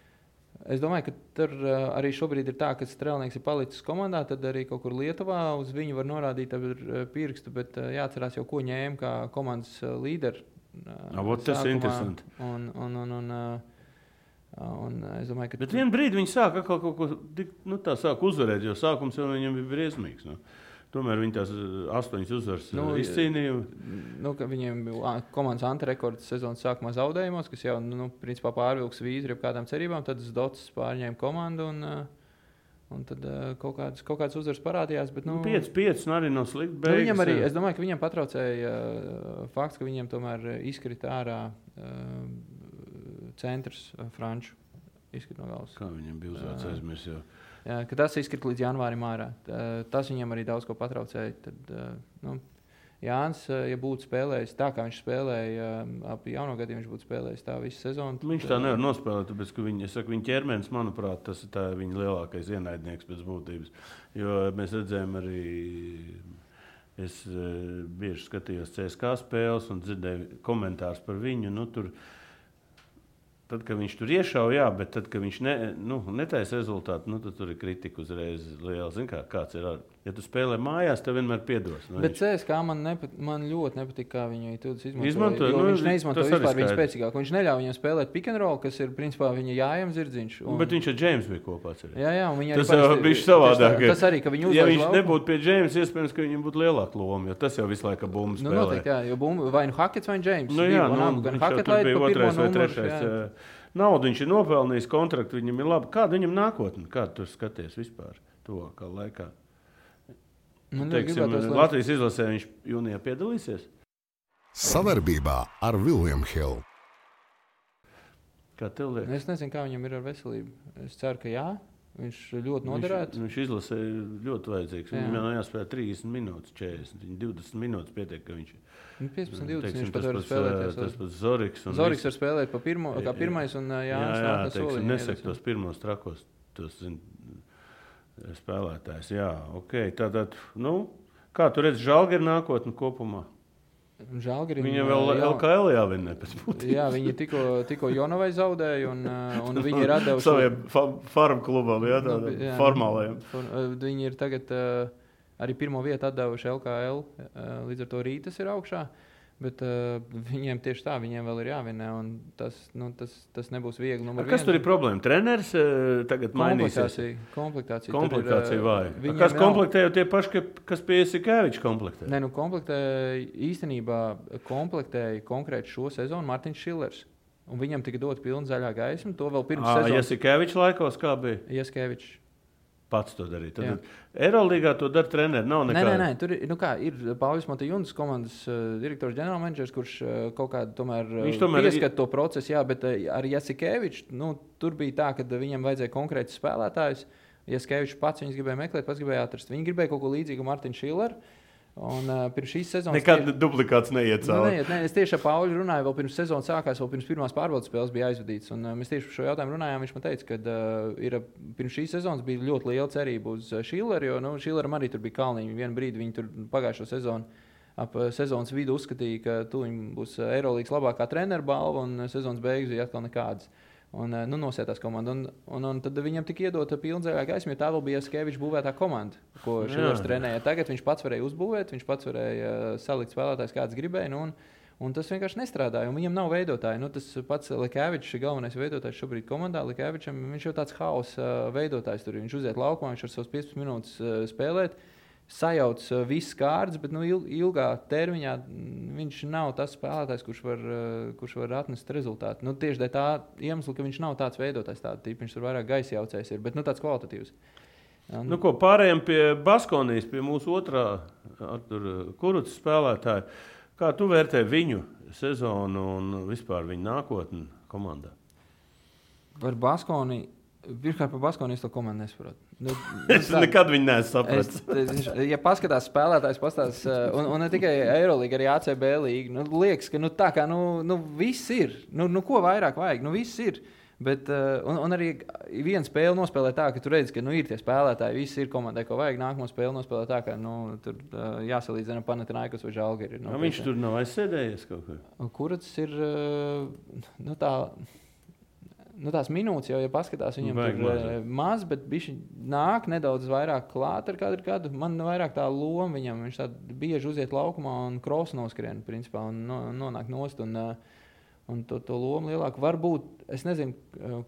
Es domāju, ka tur uh, arī šobrīd ir tā, ka strēlnieks ir palicis komandā. Tad arī kaut kur Lietuvā uz viņu var norādīt ar uh, pirkstu. Bet uh, jāatcerās jau, ko ņēma kā komandas līderis. Ah, tas ir interesanti. Un, un, un, un, un es domāju, ka Bet vienā brīdī viņi sāk kaut ko nu, tā sāk uzvarēt, jo sākums jau viņam bija briesmīgs. Nu. Tomēr viņi tās eh, astoņas uzvaras Nu, nu, izcīnīja. Nu, viņiem komandas antirekords sezonas sākumā zaudējumos, kas jau nu, nu, principā pārvilks vīzu ar kādām cerībām. Tad Dots pārņēma komandu un, un tad ā, kaut kādas, kaut kādas uzvaras parādījās. Bet, nu, Nu, 5-5 arī nav slikti. nu, Beigas, viņam arī, es domāju, ka viņam patraucēja ā, fakts, ka viņam tomēr izkrita ārā ā, centrs ā, Franču. Izkrita no galvas. Kā viņam bija uzvārds aizmirst? Ka tas izkrita līdz janvārim ārā. Tā, tas viņam arī daudz ko patraucēja. Tad, ā, nu, Jānis, ā, ja būtu spēlējis tā, kā viņš spēlēja ap jauno gadu, viņš būtu spēlējis tā visu sezonu. Viņš tad, tā ā, nevar nospēlēt, tāpēc ka viņa, saku, viņa ķermenis, manuprāt, tas ir tā viņa lielākais ienaidnieks pēc būtības. Jo mēs redzējām arī. Es uh, bieži skatījos CSK spēles un dzirdēju komentārus par viņu. Nu, tur, tad, kad viņš tur iešauja, jā, bet tad, kad viņš ne, nu, netaisa rezultātu, nu, tad tur ir kritika uzreiz liela. Zini, kā, kāds ir? ar- Ja tu spēlē mājās, tev vienmēr piedos. Nu, Bet viņš- CSK man, nepat, man ļoti nepatīk, kā to izmanto. Izmantoja, jo nu, viņš neizmanto tas arī vispār viņa skaidrs. spēcīgāko. Viņš neļauj viņam spēlēt pick and roll, kas ir principā viņa jājams zirdziņš. Un... Bet viņš ar Džeimsu bija kopā. Atceries. Jā, jā, un viņi Tas arī jau bija savādāk. tā- Tas arī, ka viņi Ja uzlaiž viņš lauku. nebūtu pie Džeimsa, iespējams, ka viņam būtu lielāka loma. Jo tas jau visu laiku bumbu Nu, noteikti, jā, jo bumbu, vai nu Hakets vai Džeims. Nu, jā, nu, gan Hakets bija otrais vai trešais. Naudu viņš ir nopelnījis, kontraktu viņam ir labi. Kāda viņam nākotne? Kādu tur skaties vispār tuvākā laikā? Man ļoti Teiksim, gribētos, lai- Latvijas izlasē viņš jūnijā piedalīsies. Savarbībā ar Vilnius Hilu. Kā tev liekas? Es nezinu, kā viņam ir ar veselību. Es ceru, ka jā. Viņš ļoti Viņš, noderēts. viņš izlasē ļoti vajadzīgs. Jā. Viņam jau jāspēlē 30 minūtes, 40, viņa 20 minūtes pietiek, ka viņš Nu, 15, 20. teiksim, Viņš pat var spēlēt. Tas pats Zoriks visi- var spēlēt pa pirmo, kā pirmais, un Jā, jā, nāk pa teiksim, nesek tos pirmos trakos. Tos, zin, spēlētājs. Jā, ok. Tātad, nu, kā tu redzi žālgeru nākotni kopumā? Žalgirim, Viņam vēl jā. LKL jāvinē pēc būtības. Jā, viņi tikko, tikko Jonovai zaudēja, un, uh, un viņi ir atdevuši saviem fa farmu klubam, jā, Nu, tādam jā. formālajiem. Uh, Viņi ir tagad uh, arī pirmo vietu atdevuši LKL, uh, līdz ar to rītas ir augšā. Bet uh, viņiem tieši tā, viņiem vēl ir jāvinē. un Tas, nu, tas, tas nebūs viegli. Ar numur Kas viens. tur ir problēma? Treneris eh, tagad mainīsies. Komplektācija. Komplektācija, vāja. uh, viņiem Kas nav- komplektē jau tie paši, ka- kas pie Sikēviča komplektē? Nē, nu, komplektē īstenībā komplektēja konkrēti šo sezonu Mārtiņš Šilers. Un viņam tika dot pilna zaļā gaisma. To vēl pirms ja sezonas Sikēviča laikos kā bija? Ieskevičs. Pats to darīja. Jā. Tad Eirolandā to dara treneris. Nav Nē, nekā. nē, nē, tur nu kā, ir Pāvils Montejunas komandas uh, direktors, ģenerālmenedžers, kurš uh, kaut kādā tomēr, uh, tomēr pieskat to procesu, jā, bet uh, ar Jasikeviču nu, tur bija tā, ka viņam vajadzēja konkrētus spēlētājus. Jaskevičs pats viņus gribēja meklēt, pats gribēja atrast. Viņi gribēja kaut ko līdzīgu Martinu Šileru. Un uh, pirms šīs sezonas Nekad duplikāts neiet Nu, cauri. nē, es tieši ar Pauli runāju, vēl pirms sezonas sākās, vēl pirms pirmās pārbaudas spēles bija aizvadīts. Un, uh, mēs tieši par šo jautājumu runājām. Viņš man teica, ka uh, ir, uh, pirms šīs sezonas bija ļoti liela cerība uz Šileru, jo nu, Šileram arī tur bija kalniņi. Vienu brīdi viņi tur pagājušo sezonu. Ap uh, sezonas vidu uzskatīja, ka tūlīt būs uh, Eirolandes labākā treneru balva, un uh, sezonas beigas bija atkal nekādas. Un, uh, nu, nosētās komanda. Un, un, un tad viņam tika iedota pilnzīgā gaisma, jo tā vēl bija Skevičs būvētā komanda, ko. Šilers trenēja. Tagad viņš pats varēja uzbūvēt, viņš pats varēja uh, salikt spēlētājus, kāds gribēja. Nu, un, Un tas vienkārši nestrādāja. Viņam nav veidotāji. Nu, tas pats Likēvičs ir galvenais veidotājs šobrīd komandā. Likēvičam viņš jau tāds hausa uh, veidotājs. Tur viņš uziet laukumā, viņš ar savus 15 minūtes spēlēt. Sajauc uh, visas kārtas, bet nu, il- ilgā termiņā mm, viņš nav tas spēlētājs, kurš var, uh, kurš var atnest rezultātu. Nu, tieši tā iemesla, ka viņš nav tāds veidotājs, tāds tips, viņš tur vairāk gaisa jaucējs ir, bet nu, tāds kvalitatīvs. Un, Nu, ko, pārējiem pie Baskonijas, pie mūsu otrā kurus spēlētāja. Kā tu vērtē viņu sezonu un vispār viņa nākotni komandā? Par Baskoni. Pirmkārt, par Baskoni es to komandu nesaprotu. Nu, Es tā- nekad viņu es, ja paskatās spēlētājs, pastāstās, uh, un, un ne tikai Eirolandā, arī ACB līnija, nu, liekas, ka nu, tā kā nu, nu, viss ir. Nu, nu, ko vairāk vajag? Nu, viss ir. Bet, uh, un, un arī viena spēle nospēlē tā, ka tu redz, ka nu, ir tie spēlētāji, visi ir komandai, ko vajag. Nākamā spēle nospēlē tā, ka nu, tur uh, jāsalīdzina Panathinaikos vai Žalgiri. Nu, viņš tur nav aizsēdējies kaut kur. Kurats ir nu, tā, nu, tās minūtes, jau, ja paskatās, viņam Vajag tur ir maz, bet viņš nāk nedaudz vairāk klāt ar katru gadu. Man vairāk tā loma viņam, viņš tā bieži uziet laukumā un krosu noskrien, principā, un no, nonāk nost. Un, uh, un to, to lomu lielāku varbūt, es nezinu.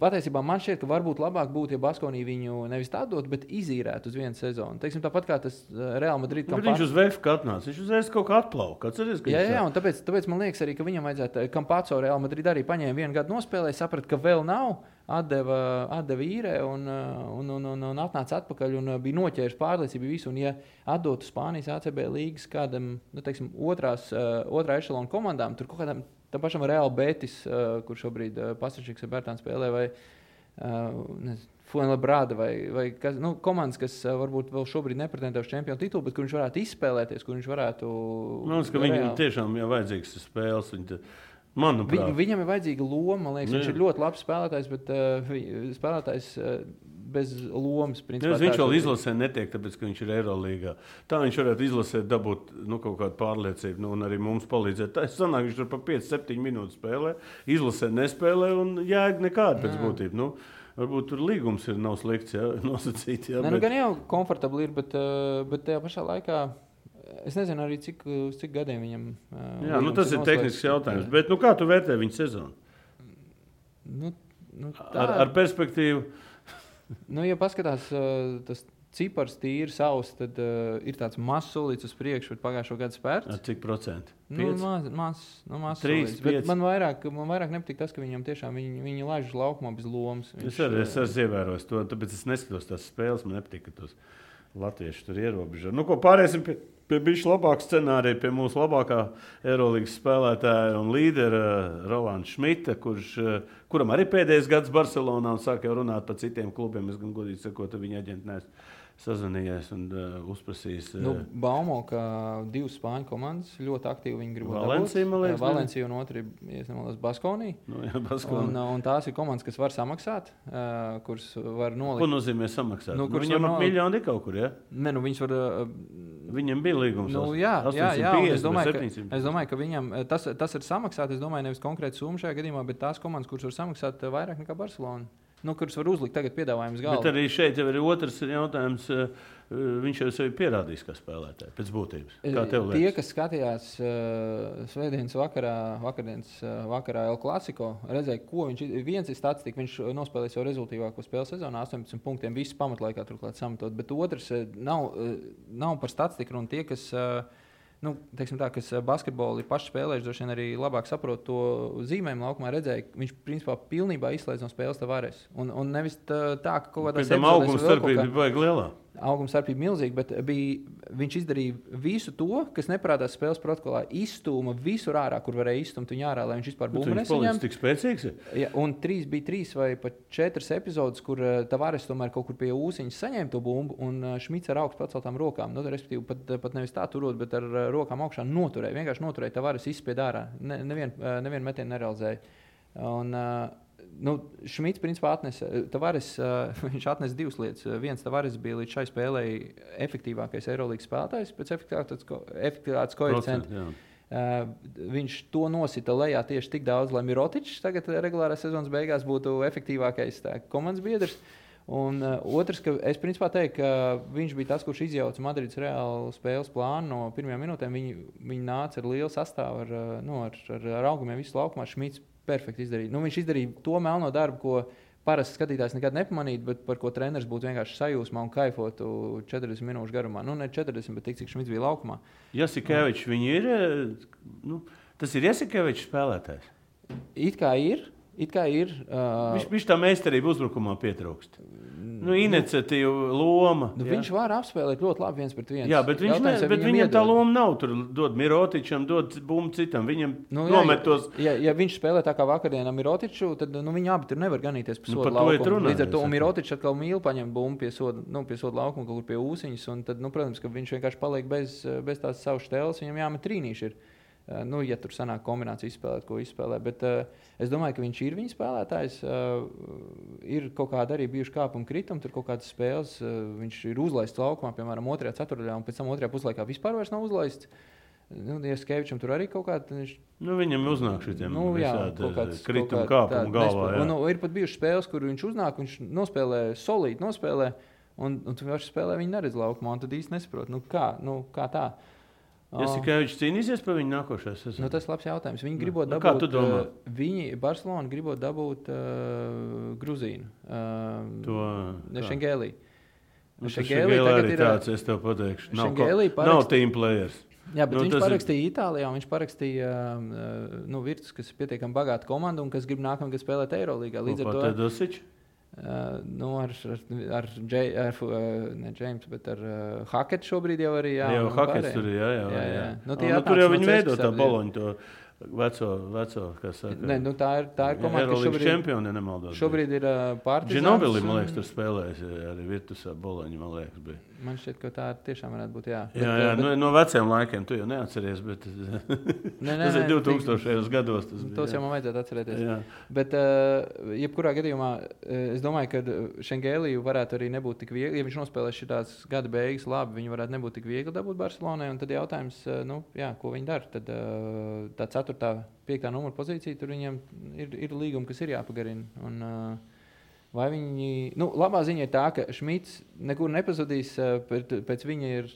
Patiesībā man šķiet, ka varbūt labāk būtu, ja Baskonī viņu nevis tādu dot, bet izīrētu uz vienu sezonu. Teiksim, tāpat kā tas uh, Real Madrid bet viņš uz VF atnāca. Viņš uzreiz kaut kā atplauka. Atceries, Jā, jā, tā- un tāpēc, tāpēc man liekas, arī, ka viņam vajadzētu, kam pats Real Madrid arī paņēma vienu gadu nospēlēt, saprata, ka vēl nav, atdeva, atdeva īrē un, uh, un, un, un, un atnāca atpakaļ un bija noķēris pārliecību visu. Un, ja atdotu Spānijas ACB līgas kādam, nu, teiksim, otrās, otrā ešalona komandām, tur kaut kādam tam pašam Real Betis, uh, kur šobrīd uh, Pasačiks ar Bērtānu spēlē, vai uh, Fuenlabrāda vai, vai kas, nu, komandas, kas uh, varbūt vēl šobrīd nepretendē uz čempionu titulu, bet kur viņš varētu izspēlēties, kur viņš varētu. Man liekas, ka viņam reāli- tiešām ir vajadzīgs spēles. Viņa Manuprāt, Viņ, viņam ir vajadzīga loma. Liekas, Nu, viņš ir ļoti labs spēlētājs, bet uh, vi- spēlētājs uh, bez lomas. Principā, viņš vēl izlasē netiek, tāpēc, ka viņš ir Eirolandā. Tā viņš varētu izlasēt, dabūt nu, kaut kādu pārliecību, nu, un arī mums palīdzēt. Tā es sanāku, viņš tur pa 5-7 minūtes spēlē, izlasē, nespēlē, un jēga nekāda pēc būtības. Nu, varbūt tur līgums ir nav slikts, jā, nosacīts. Jā, Nē, nu, bet- gan jau komfortabli ir, bet, uh, bet tajā pašā laikā. Es nezinu arī, cik, cik gadiem viņam uh, jā, nu, tas ir noslēgts. tehnisks jautājums. Bet, nu, kā tu vērtē viņa sezonu? Nu, nu, tā, Ar, ar perspektīvu. Nu, ja paskatās, uh, tas cipars tīri savs, tad uh, ir tāds mazs solīts uz priekšu, bet pagājušo gadu spērts. Ar cik procentu? Nu, maz, maz, nu, maz Trīs. Man vairāk, man vairāk nepatīk tas, ka viņam tiešām viņi, viņi laiž uz laukumā bez lomas. Es arī es esmu ievērojis to, tāpēc es neskatos tās spēles. Man nepatīk, ka tos latvieši tur ierobežo. Nu, ko pāriesim pie, pie bišķi labāka scenārija, pie mūsu labākā Eirolandes spēlētāja un līdera Rolanda Šmita, kurš, eh, kuram arī pēdējais gads Barcelonā un sāk jau runāt par citiem klubiem. Es gan godīgi sakot, viņa aģentu neesmu sazvanījies un uh, uzprasījis. Uh, Nu, Baumo, ka divas spāņu komandas ļoti aktīvi viņi grib Valencija, man liekas, Valencija un otra ir Baskonija. nu, jā, Un, Baskoni. un tās ir komandas, kas var samaksāt, uh, kuras var Ko nolikt. nozīmē samaksāt? Nu, Nu, viņam ap nolikt? miljonu ir kaut kur, ja? Ne, nu, viņas var uh, Viņam bija līgums. Nu, jā, jā, jā, un 850 es domāju, ka, 700. es domāju, ka viņam tas, tas ir samaksāts. Es domāju, nevis konkrēti summa šajā gadījumā, bet tās komandas, kuras var samaksāt vairāk nekā Barcelona. Nu, kuras var uzlikt tagad piedāvājumus Bet galdā. arī šeit jau ir otrs jautājums. eh, Viņš jau sevi pierādījis, kā spēlētājs pēc būtības. Eh, Tie, kas skatījās uh, Svētdienas vakarā, vakardienas uh, vakarā El Clasico, redzēja, ko viņš ir. Viens ir statistika, viņš nospēlēja jau rezultātīvāko spēles sezonā, 18 punktiem, visas pamatlaikā turklāt samatot. Bet otrs nav, nav par statistiku, un tie, kas. Uh, Nu, teiksim tā, kas eh, basketbolu ir paši spēlējuši, droši vien arī labāk saprot to zīmējumu laukumā, redzēja, ka viņš principā pilnībā izslēdz no spēles tavares. Un, un nevis tā, tā ka kaut kādā Pēc tam auguma starpība bija baigi lielā. Auguma starpība milzīga, bet bija, viņš izdarīja visu to, kas neparādās spēles protokolā. Izstūma visur ārā, kur varēja izstumt viņu ārā, lai viņš vispār būtu Viņš palicis nesaņemts. tik spēcīgs. Ja, un trīs bija trīs vai pat četras epizodes, kur uh, Tavares tomēr kaut kur pie ūsuņa saņēma to bumbu, un uh, Šmits ar augstu paceltām rokām, nu, respektīvi, pat, uh, pat nevis tā turot, bet ar rokām augšā noturēja. Vienkārši noturēja Tavares izspied ārā. Ne, nevienu nevien metienu nerealizēja. Un, uh, Nu, Šmits principā atnesa, tavares, uh, viņš atnesa divas lietas. Viens Tavares bija līdz šai spēlei efektīvākais Eirolandes spēlētājs pēc efektivitātes ko- efektivitātes koeficienta. Uh, viņš to nosita lejā tieši tik daudz, lai Mirotičs tagad eh, regulārā sezonas beigās būtu efektīvākais tā, komandas biedrs. Un uh, otrs, ka es principā teiktu, ka viņš bija tas, kurš izjauca Madrides reālu spēles plānu no pirmajām minūtēm. Viņi, viņi nāca ar lielu sastāvu, ar, nu, ar, ar, ar augumiem visu laukumā. Šmits perfekti izdarīja. Nu, viņš izdarīja to melno darbu, ko parasti skatītājs nekad nepamanītu, bet par ko treneris būtu vienkārši sajūsmā un kaifotu 40 minūšu garumā. Nu, ne 40, bet tik, cik Šmits bija laukumā. Jasikevičs, viņi ir. eh, Nu, tas ir Jasikevičs spēlētājs. It kā ir. It kā ir uh, Viņš, viņš tā meistarība uzbrukumā pietrūkst. Nu, iniciatīva, loma. nu, jā. viņš var apspēlēt ļoti labi viens pret vienu. Jā, bet, viņš ne, bet viņam tā loma nav. Tur dod Mirotičam, dod bumbu citam. Viņam Nu, nu, jā, nomet tos. Ja, ja viņš spēlē tā kā vakardienā Mirotiču, tad nu, viņi abi tur nevar ganīties pa Nu, sodu ir laukumu. Līdz ar to. Mirotičs atkal mīl paņemt bumbu pie soda, nu, pie soda laukuma, kaut kur pie ūsiņas. un Tad, nu, protams, ka viņš vienkārši paliek bez, bez tās savas stēles. Viņam jāmet trīnīši. Ir. Uh, Nu, ja tur sanāk kombinācija izspēlēt, ko izspēlē. Bet uh, es domāju, ka viņš ir viņa spēlētājs. Uh, ir kaut kāda arī bijuši kāpuma kritumi, tur kaut kādas spēles. Uh, viņš ir uzlaists laukumā, piemēram, otrajā ceturtajā, un pēc tam otrajā puslaikā vispār nav uzlaists. Nu, ja Skevičam tur arī kaut kāda. Viņš Nu, viņam uznāk šitiem Nu, jā, visādi kaut kāds- krituma kaut kā kāpumu tāda galvā. Un, nu, ir pat bijušas spēles, kur viņš uznāk, viņš nospēlē solīti, nospēlē, un, un tu vienkārši spēlē, viņi neredz laukumā, un tad īsti nesaprot, nu, kā, nu, kā tā. Jasikevičs cīnīsies par viņu nākošajā sezonā. Nu, tas ir labs jautājums. Viņi gribot Nu, dabūt, kā tu domā? uh, viņi, Barcelona, gribot dabūt uh, Gruzīnu, uh, To, kā? Šengēlī. Nu, Šengēlī tagad ir, tāds, es tev pateikšu. Nav, Šengēlī ko- nav parakst- team players. Jā, bet Nu, nu, viņš tas ir- parakstīja Itālijā, viņš parakstīja uh, nu, Virtus, kas ir pietiekami bagāta komanda un kas grib nākamā gada spēlēt Eirolandā. Līdz ar to Dosič. Uh, nu, ar, ar, ar, Džei, ar uh, ne James, bet ar uh, Haketu šobrīd jau arī. Jā, Jā, jau Hakets tur ir. Jā, jā, Jā, jā. jā. Nu, tie nu, tur jau no viņi veido tā baloņu, to veco, veco kas saka. Ne, nu, tā ir, tā ir komanda, kas šobrīd, čempioni, nemaldos. šobrīd ir uh, pārspīlēta. Džinobili, man liekas, tur spēlējas arī Virtusā boloņa, man liekas, bija. Man šķiet, ka tā tiešām varētu būt. Jā, Jā, jā, bet, no, no veciem laikiem tu jau neatceries, bet nē, nē, tas ir nē, 2000. gados. Tas bija, Tos jau man vajadzētu atcerēties. Jā. Bet, uh, jebkurā gadījumā, uh, es domāju, ka Šengēliju varētu arī nebūt tik viegli. Ja viņš nospēlēs šīs gada beigas, labi, viņi varētu nebūt tik viegli dabūt Barcelonai. un Tad jautājums, nu, jā, ko viņi dara. Tad uh, tā 4. 5. numura pozīcija, tur viņiem ir, ir līguma, kas ir jāpagarina. Un, uh, Vai viņi, nu, labā ziņa ir tā, ka Šmits nekur nepazudīs, pēc, pēc viņa ir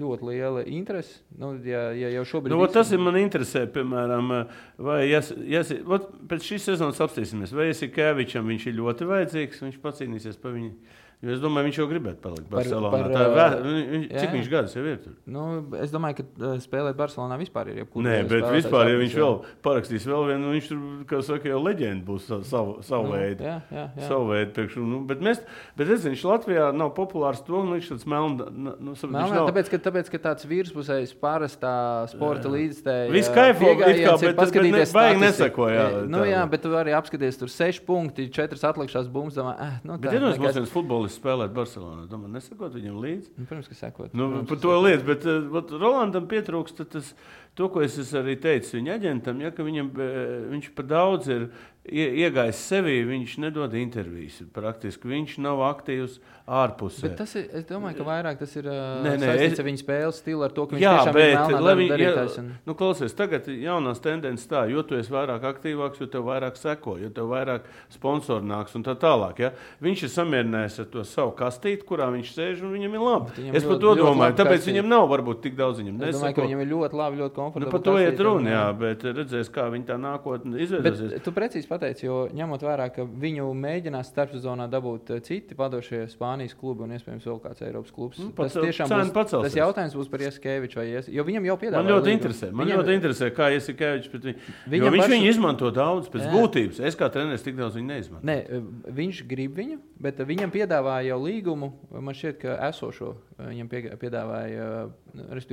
ļoti liela interese. Nu, ja, ja jau šobrīd Nu, tas ir man interesē, piemēram, vai jas, jas, vot pēc šīs sezonas apstāsimies, vai Jasikevičam viņš ir ļoti vajadzīgs, viņš pacīnīsies par viņu. Jo es domāju, viņš jau gribētu palikt Par- Barcelonā. par, ā, vē- viņš, jā. cik viņš gadus jau ir tur? Nu, es domāju, ka spēlēt Barcelonā vispār ir jebkurā Nē, bet vispār, ja viņš vēl parakstīs vēl vienu, nu, viņš tur, kā saka, jau leģenda būs sa- savu, savu nu, veidu. Jā, jā, jā. Savu veidu priekš, nu, bet, mēs, bet es zinu, viņš Latvijā nav populārs to, nu, viņš tāds melns. Nu, Melnā, nav, tāpēc, ka, tāpēc, ka tāds virspusējs parastā sporta līdzstājs. Viss kaifo, it kā, bet- bet ne- baigi neseko, jā, nu, jā, bet tu vari apskatīties tur 6 punkti, 4 atlikušās bumbas. Eh, nu, Bet, tā, ja mums nekas- viens futbolists spēlēt Barcelonā, domāju, nesakot viņam līdzi. Nu, Protams, ka sekot. Nu, Protams, par to sekot. lietu, bet uh, Rolandam pietrūkst tas, to, ko es arī teicis viņa aģentam, ja, ka viņam, eh, viņš par daudz ir iegājis sevī, viņš nedod intervijas. Praktiski viņš nav aktīvs ārpusē. Bet tas ir, es domāju, ka vairāk tas ir Nē, nē, saistīts es- ar viņa spēles stilu, ar to, ka viņš Jā, tiešām bet, ir melnā ja, darītājs. Un... nu, klausies, tagad jaunās tendences tā, jo tu esi vairāk aktīvāks, jo tev vairāk seko, jo tev vairāk sponsoru nāks un tā tālāk. Ja? Viņš ir samierinājies ar to savu kastīti, kurā viņš sēž, un viņam ir labi. viņam Es par to ļoti domāju, tāpēc kastīte. viņam nav varbūt tik daudz viņam Es domāju, ka viņam ir ļoti labi, ļoti Nu, komfortabli. par to iet runa, un, jā, bet redzēs, kā viņa tā nākotnē Bet izveidosies. tu precīzi pateici, jo ņemot vērā, ka viņu mēģinās starpsezonā dabūt eh, citi vadošie Spānijas klubi un iespējams vēl kāds Eiropas klubs. Nu, tas pacel- tiešām būs, pacelsies. tas jautājums būs par Ieskeviču vai Ies, jo viņam jau piedāvā. Man ļoti līgumu. interesē, man Viņam- ļoti interesē, kā Iesikevičs pret viņu. Viņam viņš pašam- viņu izmanto daudz pēc Jā. būtības. Es kā treneris tik daudz viņu neizmantoju. Nē, eh, viņš grib viņu, bet viņam piedāvāja jau līgumu. Man šķiet, ka esošo eh, viņam pie- piedāvāja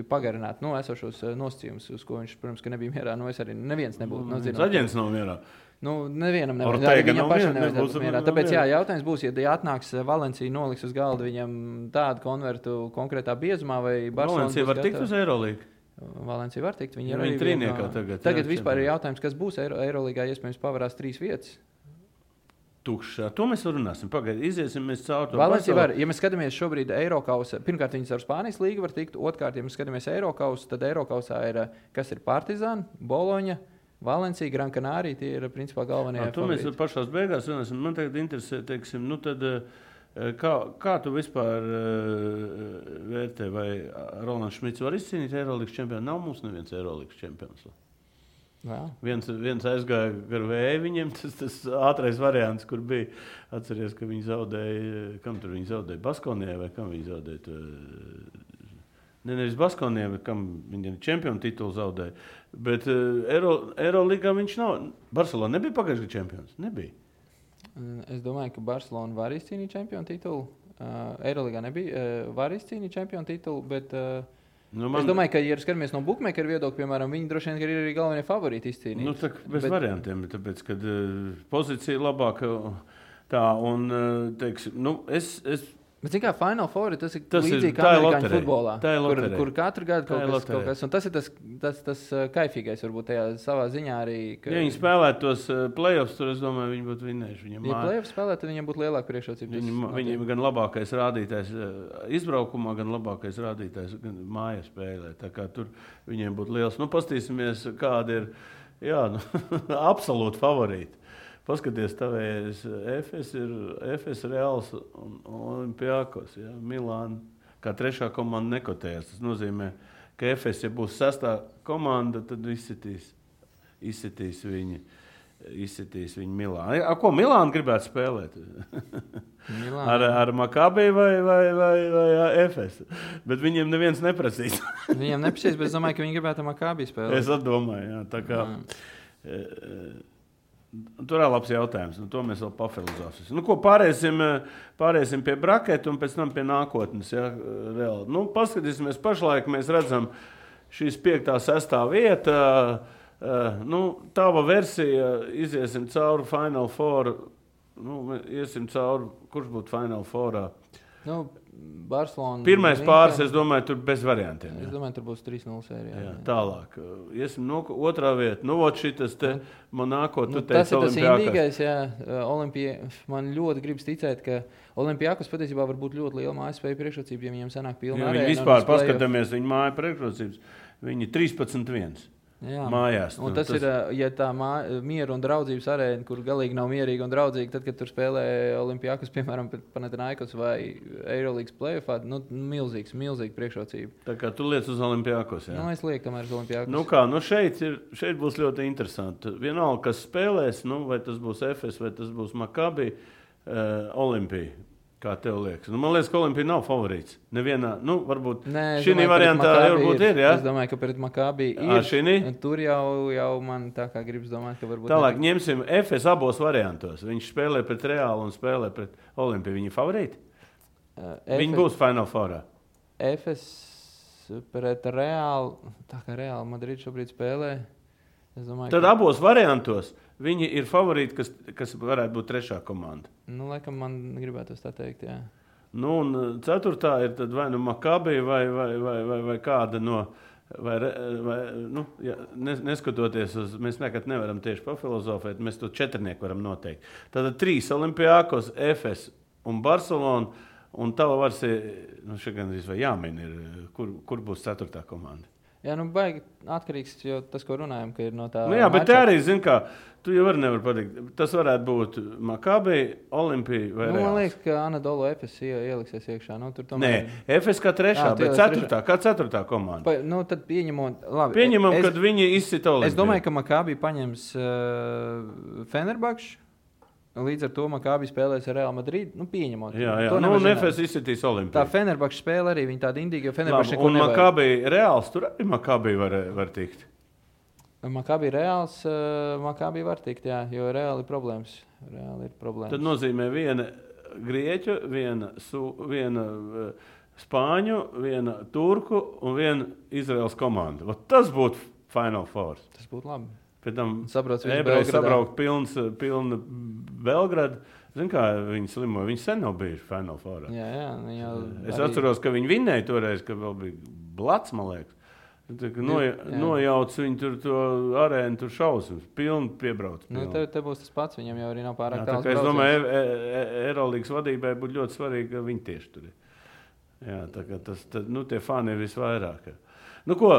pagarināt no esošos eh, nosacījumus, uz ko viņš, protams, nebija mierā. Nu, es arī neviens nebūtu. Nu, Tas zinot, aģents nav mierā. Nu, nevienam nevar arī viņam nav pašam nebūs būt mierā. nav Tāpēc, jā, jautājums būs, ja atnāks eh, Valencija noliks uz galda viņam tādu konvertu konkrētā biezumā vai Barcelona. Valencija var tikt uz Eirolīgu. Valencija var tikt. Viņa ir arī trīniekā tagad, Tagad jā, vispār ir jautājums, kas būs Eiro, Eirolīgā. Iespējams, pavarās trīs vietas. Tukšā. To mēs runāsim. Pagaidiet, iziesim mēs cauri Valencija var, ja mēs skatāmies šobrīd Eiropausā, pirmkārt, viņas ar Spānijas līgu var tikt. Otrkārt, ja mēs skatāmies Eiropausā, tad Eiropausā ir eh, kas ir Partizāna, Boloņa, Valencija, Gran Canaria. Tie ir principā galvenie. Jā, to mēs pašā beigās runāsim. Man tagad interesē, teiksim, nu tad, eh, kā, kā tu vispār eh, vērtē, vai Rolands Šmits var izcīnīt Eirolandes čempionu? Nav mums neviens Eirolandes čempions. Jā. Viens, viens aizgāja gar vēju viņiem, tas, tas ātrais variants, kur bija. Atcerieties, ka viņi zaudēja, kam tur viņi zaudēja? Baskonijai vai kam viņi zaudēja? To, Ne, nevis Baskonijai, bet kam viņiem čempionu titulu zaudēja. Bet uh, Eiro, Eirolandā viņš nav. Barcelona nebija pagājušajā gadā čempions. Nebija. Mm, Es domāju, ka Barcelona var izcīnīt čempionu titulu. Uh, Eirolandā nebija. Uh, var izcīnīt čempionu titulu, bet uh, Nu, man... es domāju, ka, ja skatāmies no bookmakeru viedokļa, piemēram, viņi droši vien ir arī galvenie favorīti izcīnīt. Nu, tā, bez Bet- variantiem, tāpēc, kad uh, pozīcija ir labāka. Tā, un, uh, teiksim, nu, es, es, Bet, mērā, Final Four tas ir Tas ir- līdzīgi kā ir amerikāņu loterija. futbolā. Kur, kur katru gadu kaut kas, kaut kas un tas ir tas, tas, tas uh, kaifīgais, varbūt tajā savā ziņā arī. Ka, ja viņi spēlētu tos uh, playoffs, tad es domāju, viņi būtu vinnējuši. Viņam, ja māj- plēsoņi spēlē, tad viņiem būtu lielāka priekšrocība. Viņam, notiek. gan labākais rādītājs uh, izbraukumā, gan labākais rādītājs gan mājas spēlē. Tā kā Tur viņiem būtu liels. Nu, Paskatīsimies, kāda ir jā, nu, absolūti favorīti. Paskaties, tavēs FS ir FS Reāls un Olimpijakos, ja, Milāna. Kā trešā komanda nekotējas. Tas nozīmē, ka FS, ja būs sestā komanda, tad izsitīs, izsitīs viņi. Izsitīs viņu Milānu. Ar ko Milāna gribētu spēlēt? Ar, ar Makabiju vai, vai, vai, vai FS. Bet viņiem neviens neprasīs. Viņiem nepašīs, bet es domāju, ka viņi gribētu Makābi spēlēt. es domāju, jā, tā kā. e, e, Tur ir labs jautājums. Nu, to mēs vēl pafilozofēsim. Nu, ko, pāriesim, e, pāriesim pie braketa un pēc tam pie nākotnes. Ja, reāli. nu, paskatīsimies, pašlaik mēs redzam šīs piektā, sestā vieta. Uh, nu, tava versija, iziesim cauri Final Four. Nu, iesim cauri, kurš būtu Final Fourā. Nu, Barcelona. Pirmais pāris, es domāju, tur bez variantiem. Es Jā. domāju, tur būs 3-0 sērija. Jā, tālāk. Iesim no otrā vietā. Nu, ot šitas te Monako, tu Nu, tas teici, ir tas indīgais, jā. Olimpija, man ļoti gribas ticēt, ka Olimpijākos patiesībā var būt ļoti liela mājas spēja priekšrocība, ja viņiem sanāk arēna viņi vispār paskatāmies, viņi māja priekšrocības. Viņi 13-1 Jā. mājās. Un tas, tas ir, ja tā mā- miera un draudzības arēna, kur galīgi nav mierīga un draudzīga, tad, kad tur spēlē Olimpijākus, piemēram, Panathinaikos vai Eirolandes playoffā, nu, milzīgs, milzīga priekšrocība. Tā kā tu liec uz Olimpijakos. Nu, es lieku, tomēr uz Olimpijākus. Nu kā, nu šeit, ir, šeit būs ļoti interesanti. Vienalga, kas spēlēs, nu, vai tas būs FS vai tas būs Makabi, uh, Olimpija. Kā tev liekas? Nu, man liekas, ka Olimpija nav favorīts. Nevienā, nu, varbūt šī variantā Maccabi varbūt ir. Ja? Es domāju, ka pret Makābi ir. šinī? Tur jau, jau man tā kā gribas domāt, ka varbūt. Tālāk ņemsim FS abos variantos. Viņš spēlē pret Reālu un spēlē pret Olimpiju. Viņi ir favorīti. Uh, Viņi būs Final Fourā. FS pret Reālu. Tā kā Reāla Madrid šobrīd spēlē. Domāju, Tad ka, abos variantos viņi ir favorīti, kas, kas varētu būt trešā komanda. nu, laikam man gribētu tā teikt. Jā. Nu, un uh, ceturtā ir vai nu Makabija vai, vai, vai, vai, vai kāda no, Vai, vai, nu, ja, nes- neskatoties uz, mēs nekad nevaram tieši pafilozofēt, mēs to četrnieku varam noteikt. Tad trīs Olimpijākos, FS un Barcelona. Un tava vārds ir, nu, šeit gan arī jāmin, ir, kur, kur būs ceturtā komanda. Jā, nu, baigi atkarīgs no tas, ko runājam, ka ir no tā. Nu, jā, bet matchup. arī, zini, kā tu jau vari nevar pateikt. Tas varētu būt Makabī, Olimpija vai Nu, man liekas, ka Anadolu ie- ieliksies iekšā. Nu, tur Nē, tomēr... FS kā trešā, Jā, bet ceturtā, kā ceturtā komanda. Pa, nu, tad pieņemot, labi. Pieņemam, es, ka viņi izsita Olimpiju. Es domāju, ka Makābi paņems uh, Fenerbakšu. Līdz ar to Makābi spēlēs ar Real Madrid. Nu, pieņemot, Jā, jā. To Nu. FS izsitīs Tā Olimpiju. Fenerbakša spēle arī viņa tāda indīga, jo Labi, Fenerbakša un Makabī Reāls tur arī Makabī var, var tikt. Makābi reāls, uh, Makābi var tikt, jā, jo reāli ir problēmas. Reāli ir problēmas. Tad nozīmē viena grieķu, viena, su, viena uh, spāņu, viena turku un viena Izraels komanda. Ot tas būtu Final Four. Tas būtu labi. Pēc tam ebreji sabraukt pilns, pilna Belgrada. Zini, kā viņi slimoja? Viņi sen nav bijuši Four. Jā, jā, viņi jau Es arī- atceros, ka viņi vinnēja toreiz, kad vēl bija blats, man liekas. Tā kā Noja, Jā. nojauc viņi tur to arēnu, tur šausmas, pilni piebrauc. Nu, pilni. te, te būs tas pats. Viņam jau arī nav pārāk Jā, tā tāls. kā es domāju, e, e, Eirolandes vadībai būtu ļoti svarīgi, ka viņi tieši tur ir. Jā, tā kā tas tad, nu, tie fani ir visvairāk. Nu, ko,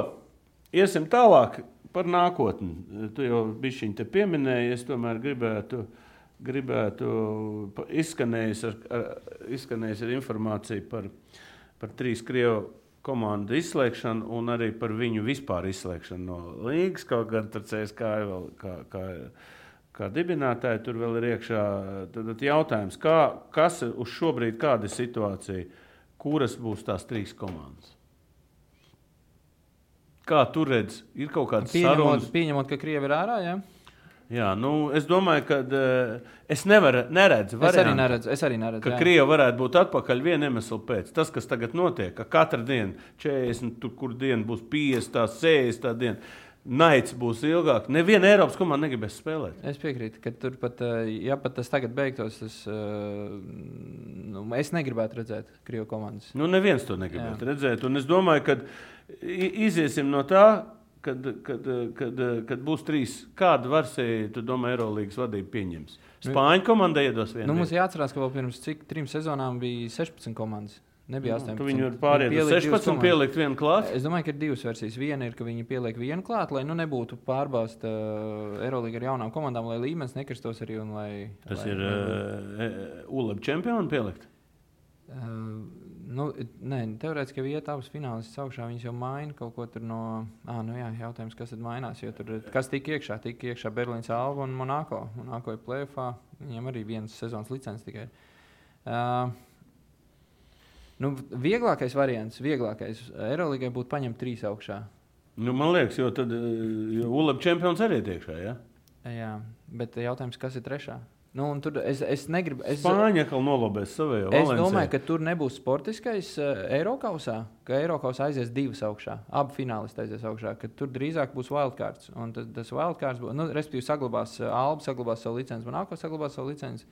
iesim tālāk par nākotni. Tu jau bišķiņi te pieminēji, es tomēr gribētu, gribētu izskanējis ar, ar, izskanējis ar informāciju par, par trīs Krievu komandu izslēgšanu un arī par viņu vispār izslēgšanu no līgas. Kaut gan tur CSK vēl kā, kā, kā dibinātāji tur vēl ir iekšā. Tad, tad jautājums, kā, kas uz šobrīd, kāda ir situācija, kuras būs tās trīs komandas? Kā tu redzi, ir kaut kāda Pieņemot, pieņemot, ka Krievi ir ārā, jā. Jā, nu, es domāju, ka uh, es nevaru, neredzu, Es arī variantu, neredzu. Es arī neredzu ka jā. Krievija varētu būt atpakaļ viena iemesla pēc. Tas, kas tagad notiek, ka katru dienu 40, tur, kur diena būs 50, 60 diena, naids būs ilgāk. Neviena Eiropas komanda negribēs spēlēt. Es piekrītu, ka tur pat, eh, ja pat tas tagad beigtos, tas, eh, nu, es negribētu redzēt Krievijas komandas. Nu, neviens to negribētu redzēt. Un es domāju, ka iziesim no tā, kad, kad, kad, kad būs trīs. Kādu versiju, tu domā, Eirolandes vadība pieņems? Spāņu komanda iedos vienu. Nu, mums jāatcerās, ka vēl pirms cik, trim sezonām bija 16 komandas. Nebija 18. Nu, viņu var pāriet uz Pielikt divas 16 un pielikt vienu klāt. Es domāju, ka ir divas versijas. Viena ir, ka viņi pieliek vienu klāt, lai nu, nebūtu pārbausta uh, Eirolandā ar jaunām komandām, lai līmenis nekristos arī. Lai, Tas lai, ir uh, ULEB čempionu pielikt. Uh, nu, nē, teorētiski, ja iet abas finālistas augšā, viņas jau maina kaut ko no. Ah, nu jā, jautājums, kas tad mainās. Tur, kas tika iekšā? Tika iekšā Berlīnas Alba un Monako. Monako ir plēfā. Viņam arī viens sezonas licences tikai. Uh, nu, vieglākais variants, vieglākais Eirolandā būtu paņemt trīs augšā. Nu, man liekas, jo tad ULEB čempions arī ir iekšā. Ja? Jā, bet jautājums, kas ir trešā? Nu, tur es, es negribu. Es, Spāņi atkal nolobēs savējo. Es domāju, ka tur nebūs sportiskais uh, Eiropausā, ka Eiropausā aizies divas augšā. Abi finālisti aizies augšā. Tur drīzāk būs wildcards. Un tas, tas wildcards būs, nu, respektīvi, saglabās uh, Alba, saglabās savu licenci, Monako saglabās savu licenci.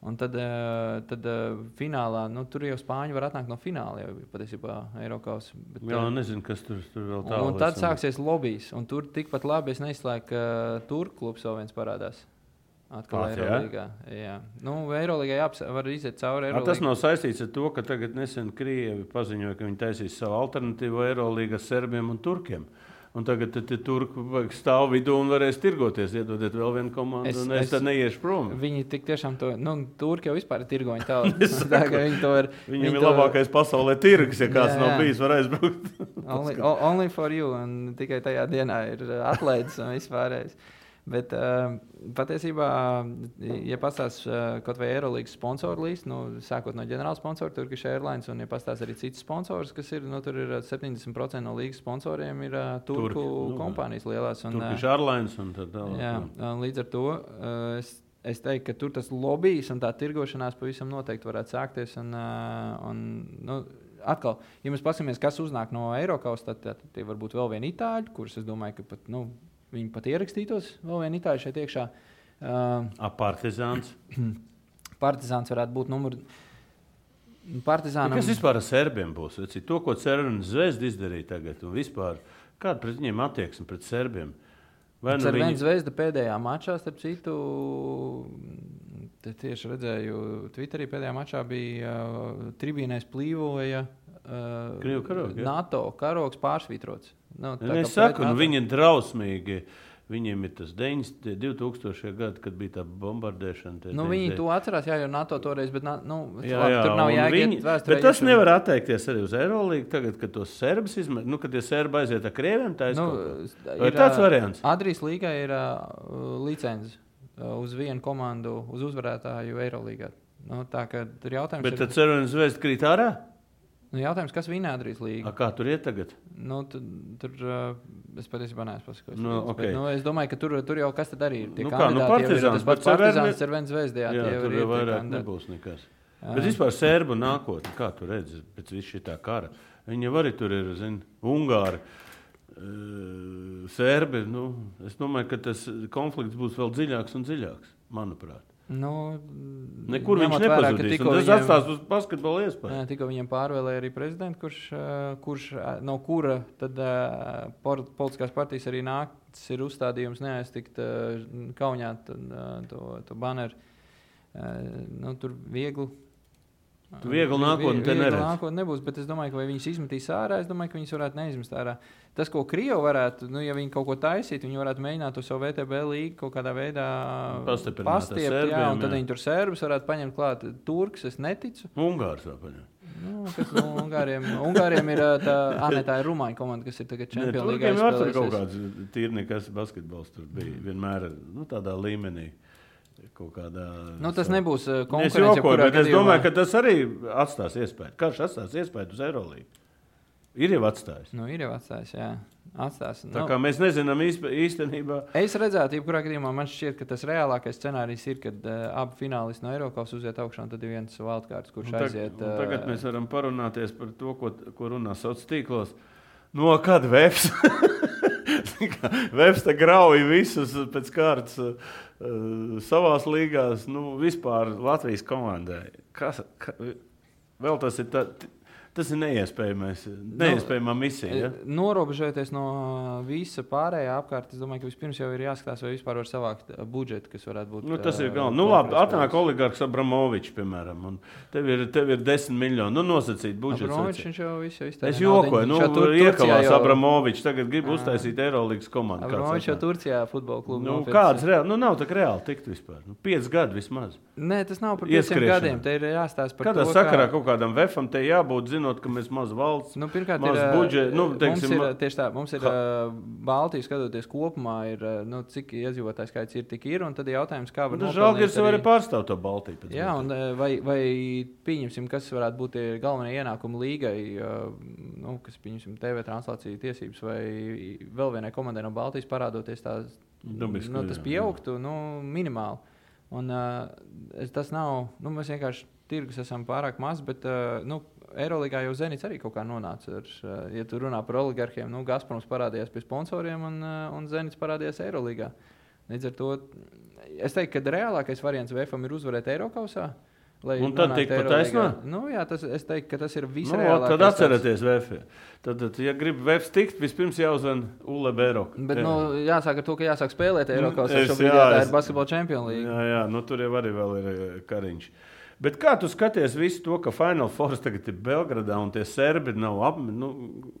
Un tad, uh, tad uh, finālā, nu, tur jau spāņi var atnākt no fināla. Jau patiesībā Eiropas. Jā, nezinu, kas tur, tur vēl tālāk. un tad sāksies lobbyis. Un tur tikpat labi es neizslēgu, ka tur klubs vēl viens parādās. Atkal jā? Eirolandā. Jā, nu, Eirolandā var iziet cauri. A, tas nav saistīts ar to, ka tagad nesen Krievi paziņoja, ka viņi taisīs savu alternatīvu Eirolandā Serbiem un Turkiem. Un tagad turki vajag stāv vidū un varēs tirgoties, iedodiet vēl vienu komandu. Es- un es, es- tad neiešu prom. Viņi tik tiešām to, nu, turki jau vispār ir tirgoņi. Tā kā viņi to ir. Viņam viņi ir to- labākais pasaulē tirgus, ja kāds Jā, jā, nav bijis, var aizbraukt. Only, only for you, un tikai tajā dienā ir uh, atlaides un vispārējais. Bet uh, patiesībā, ja pastāstīs uh, kaut vai Eirolandes sponsoru līnijas, nu, sākot no ģenerāla sponsora, Turkish Airlines, un ja pastāstīs arī cits sponsors, kas ir, nu, tur ir uh, 70% no līgas sponsoriem, ir uh, turku Turki, nu, kompānijas lielās. Un, Turkish Airlines un tā tālāk. Jā, un līdz ar to uh, es, es teiktu, ka tur tas lobbyis un tā tirgošanās pavisam noteikti varētu sākties. Un, uh, un, nu, atkal, ja mēs paskatāmies, kas uznāk no Eiropas, tad, tad tie var būt vēl vieni itāļi, kurus es domāju, ka pat, nu, viņi pat ierakstītos vēl vieni itāļi šeit iekšā. Uh, partizāns. Partizāns varētu būt numur. Partizānam, Kas vispār ar serbiem būs? Veci, to, ko Cervena zvezda izdarīja tagad, un vispār Kāda pret viņiem attieksme pret serbiem? Vai Nu nu vienu viņi... zvezdu pēdējā mačā, starp citu, tieši redzēju, Twitterī pēdējā mačā bija uh, tribīnēs plīvoja. Uh, Krievu karogi, ja? NATO karogs pārsvītrots. Nu, tā Nu, es saku, nu, viņi ir drausmīgi. Viņiem ir tas 90, 2000. gadi, kad bija tā bombardēšana. Nu, viņi 99. to atcerās, jā, jo NATO toreiz, bet nu, Jā, labi, jā, tur nav un jēga. viņi, iet vēsturē bet tas nevar atteikties arī uz Eirolandu. Tagad, kad tos serbus izmet, nu, kad tie serbi aiziet ar krieviem, tā Nu, ir. Vai tāds variants? Adrijas līgai ir uh, licence uh, uz vienu komandu, uz uzvarētāju Eirolandā. Nu, tā tur jautājums Bet ir, tad Cervenes zvezda krīt ārā. Nu, jautājums, kas vinē Adrijas A, līgu. kā tur iet tagad? Nu, tur, tur es patiesībā neesmu paskatījis. Nu, ok. bet, nu, es domāju, ka tur, tur jau kas tad arī ir. Tie Nu kā, nu, ir Partizāns, tas pats Partizāns ar viens zvezdi. Jā, tur ir jau vairāk nebūs nekas. Jā. Bet vispār sērbu nākotnē, kā tu redzi, pēc visu šī kara. Viņi arī tur ir, zini, Ungāri. Sērbi, nu, es domāju, ka tas konflikts būs vēl dziļāks un dziļāks, manuprāt. Nu, Nekur viņš nepazudīs. Tas viņiem- atstās uz basketbola iespēju. Tikko viņam pārvēlēja arī prezidentu, kurš, ā, kurš ā, no kura tad, por, politiskās partijas arī nāks ir uzstādījums neaiztikt ā, kaunijā tad, ā, to, to baneru. Nu, tur viegli. Tu viegli nākotni te viegli neredzi. nākotni nebūs, bet es domāju, ka viņas izmetīs ārā, es domāju, ka viņas varētu neizmest ārā. Tas, ko Krievija varētu, nu, ja viņi kaut ko taisītu, viņi varētu mēģināt to savu VTB līgu kaut kādā veidā Pastiprināt pastiept, jā, serbiem, un tad jā. viņi tur serbus varētu paņemt klāt. Turks, es neticu. Ungārs vēl paņem. Nu, kas, nu, Ungāriem, Ungāriem ir tā, ah, ne, tā ir Rumāņu komanda, kas ir tagad Tur līgā. jau tur kaut kāds tīrnieks basketbols tur bija vienmēr nu, tādā līmenī. Kaut kādā, Nu, tas nebūs Es konkurence. jebkurā bet es domāju, ka tas arī atstās iespēju. Karš atstās iespēju uz Eirolandu. Ir jau atstājis. Nu, ir jau atstājis, jā. Atstās. Tā Nu, kā mēs nezinām īstenībā. Es redzētu, jebkurā gadījumā man šķiet, ka tas reālākais scenārijs ir, kad uh, abi finālisti no Eiropas uziet augšā, un tad ir viens valdkārts, kurš Un tag- aiziet. ā, Tagad mēs varam parunāties par to, ko, ko runā sociālos tīklos. No kad Vēps? Vēps te grauj visus pēc kārtas uh, savās līgās, nu, vispār Latvijas komandai. Kas, ka, vēl tas ir, tā, tas ir neiespējamais, neiespējama misija. Ja? E, Norobežoties no visa pārējā apkārt, es domāju, ka vispirms jau ir jāskatās, vai vispār var savākt ā, budžetu, kas varētu būt. Nu, tas ir ā, galvenais. Nu, labi, atnāk oligarks Abramovičs, piemēram, un tev ir, tev ir desmit miljoni. Nu, nosacīt budžetu. Viņš jau visu jau iztērē. Es jokoju, nu, tur- iekalās jau- Abramovičs, tagad grib Ā. uztaisīt Eirolandes komandu. Abramovičs jau? Turcijā futbola klubu. Nu, kāds reāli? Nu, nav tā reāli tikt vispār. Nu, pieci gadi vismaz. Nē, tas nav par pieciem gadiem. Te ir jāstāsta par Kādā to, sakarā kā... kaut kādam vefam te jābūt, zinot, ka mēs maz valsts. Nu, pirmkārt, Maz ir, ā, budžeta, nu, mums teiksim, ir ma- tieši tā, mums ir Ha- ā, Baltijas skatoties kopumā, ir, nu, cik iedzīvotāju skaits ir, tik ir. Un tad ir jautājums, kā var Nu, jau arī- arī pārstāv to Baltiju. Jā, un vai, vai pieņemsim, kas varētu būt galvenie ienākumi līgai, nu, kas pieņemsim TV translāciju tiesības, vai vēl vienai komandai no Baltijas parādoties tās, Dabiski, nu, tas jā, pieaugtu nu, minimāli. Un, uh, tas nav, nu, mēs vienkārši tirgus esam pārāk maz, bet uh, nu, Eirolandā jau Zenits arī kaut kā nonāca. Ar, uh, ja tu runā par oligarkiem, nu, Gazproms parādījās pie sponsoriem un, uh, un Zenits parādījās Eirolandā. Līdz ar to es teiktu, ka reālākais variants VFam ir uzvarēt Eiropausā. Un tad tikt pa taisno? Nu, jā, tas, es teiktu, ka tas ir Nu, visreālākais. tad atcerieties, VF. Tad, tad, ja grib VF tikt, vispirms jāuzvan Ulle Bēroka. Bet, nu, jāsāk ar to, ka jāsāk spēlēt Eiropas es- Savienībā. jā, Tā es- ir basketbola čempionu līnija. Jā, jā, nu, tur jau arī ir eh, kariņš. Bet kā tu skaties visu to, ka Final Four tagad ir Belgradā un tie serbi nav apmēri? Nu,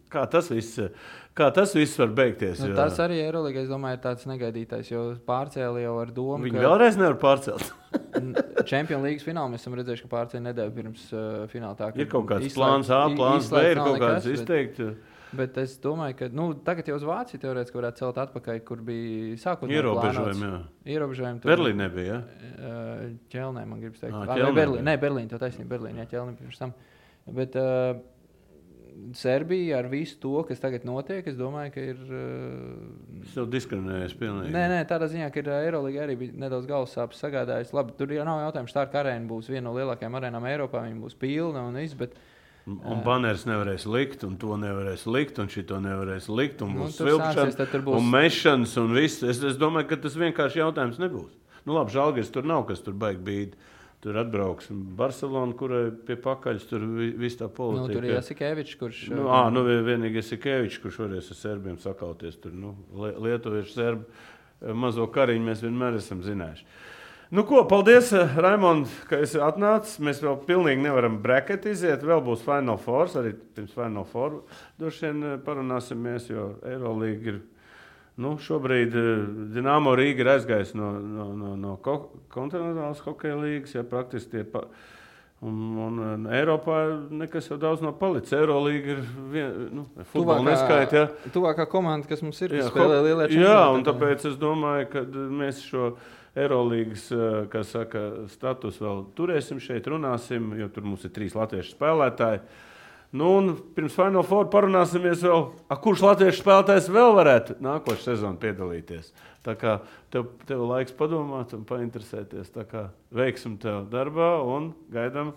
kā, tas viss, kā tas viss var beigties? Nu, jo tas arī Eirolandā, es domāju, ir tāds negaidītais, jo pārcēlīja jau ar domu, Viņi ka vēlreiz nevar pārcelt. Čempionu līnijas finālā mēs esam redzējuši, ka pārcēlīja nedēļu pirms uh, fināla. Tā, Ir kaut kāds izslēgt- plāns A, plāns B, ir kaut kāds izteikts. Bet, bet es domāju, ka nu, tagad jau uz Vāciju teorētiski varētu celt atpakaļ, kur bija sākotnēji Ierobežojumi. Ierobežojumi. Berlīnē bija, jā. Uh, Ķelnē, man gribas teikt, Ā, ah, Ķelnē Berlīnē. Nē, Berlīnē, tā taisnība, Berlīnē, jā, Ķelnē pirms tam. Bet uh, Serbija ar visu to, kas tagad notiek, es domāju, ka ir. Uh, Es jau diskriminēju pilnīgi. Nē, nē, tādā ziņā, ka ir Eirolandā arī bija nedaudz galvas sāpes sagādājis. Labi, tur jau nav jautājums, tā kā arēna būs viena no lielākajām arēnām Eiropā. Viņa būs pilna un viss. Bet, Un baneris nevarēs likt, un to nevarēs likt, un šito nevarēs likt, un Nu, būs tad tur būs- un mešanas, un viss. Es, es domāju, ka tas vienkārši jautājums nebūs. Nu, labi, žēlgājs tur nav, kas tur baigi bija. Tur atbrauks Barcelona, kurai pie pakaļas tur vi- viss tā Nu, politika. tur ir Jasikevičs, kurš. Nu, ā, nu, vi- vienīgais ir Kevičs, kurš varēs ar serbiem sakauties. Tur, nu, Lie- Lietuviešu serbu mazo kariņu mēs vienmēr esam zinājuši. Nu, ko, paldies, eh, Raimond, ka esi atnācis. Mēs vēl pilnīgi nevaram breketi iziet. Vēl būs Final Four, arī pirms Final Four. Droši vien eh, parunāsimies, jo Eirolandā ir. Nu, šobrīd eh, Dienāmo Rīga ir aizgājusi no, no, no, no ko- kontinentālās hokeja līnijas. Ja, praktiski tie pa, un, un, Eiropā nekas jau daudz nav palicis. Eirolandā ir vien, nu, neskaita. Ja. tuvākā komanda, kas mums ir, Jā, spēlē lielā Jā, un tāpēc es domāju, ka mēs šo Eirolandes statusu vēl turēsim šeit, runāsim, jo tur mums ir trīs latviešu spēlētāji. Nu, un pirms Final Four parunāsimies vēl, a, kurš latviešu spēlētājs vēl varētu nākošais sezonā piedalīties. Tā kā tev, tev laiks padomāt un painteresēties. Tā kā veiksim tev darbā un gaidām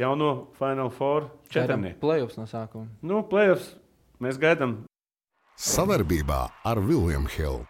jauno Final Four četrnieku. Playoffs no sākuma. Nu, playoffs mēs gaidām Savarbībā ar Vilnius Hilu.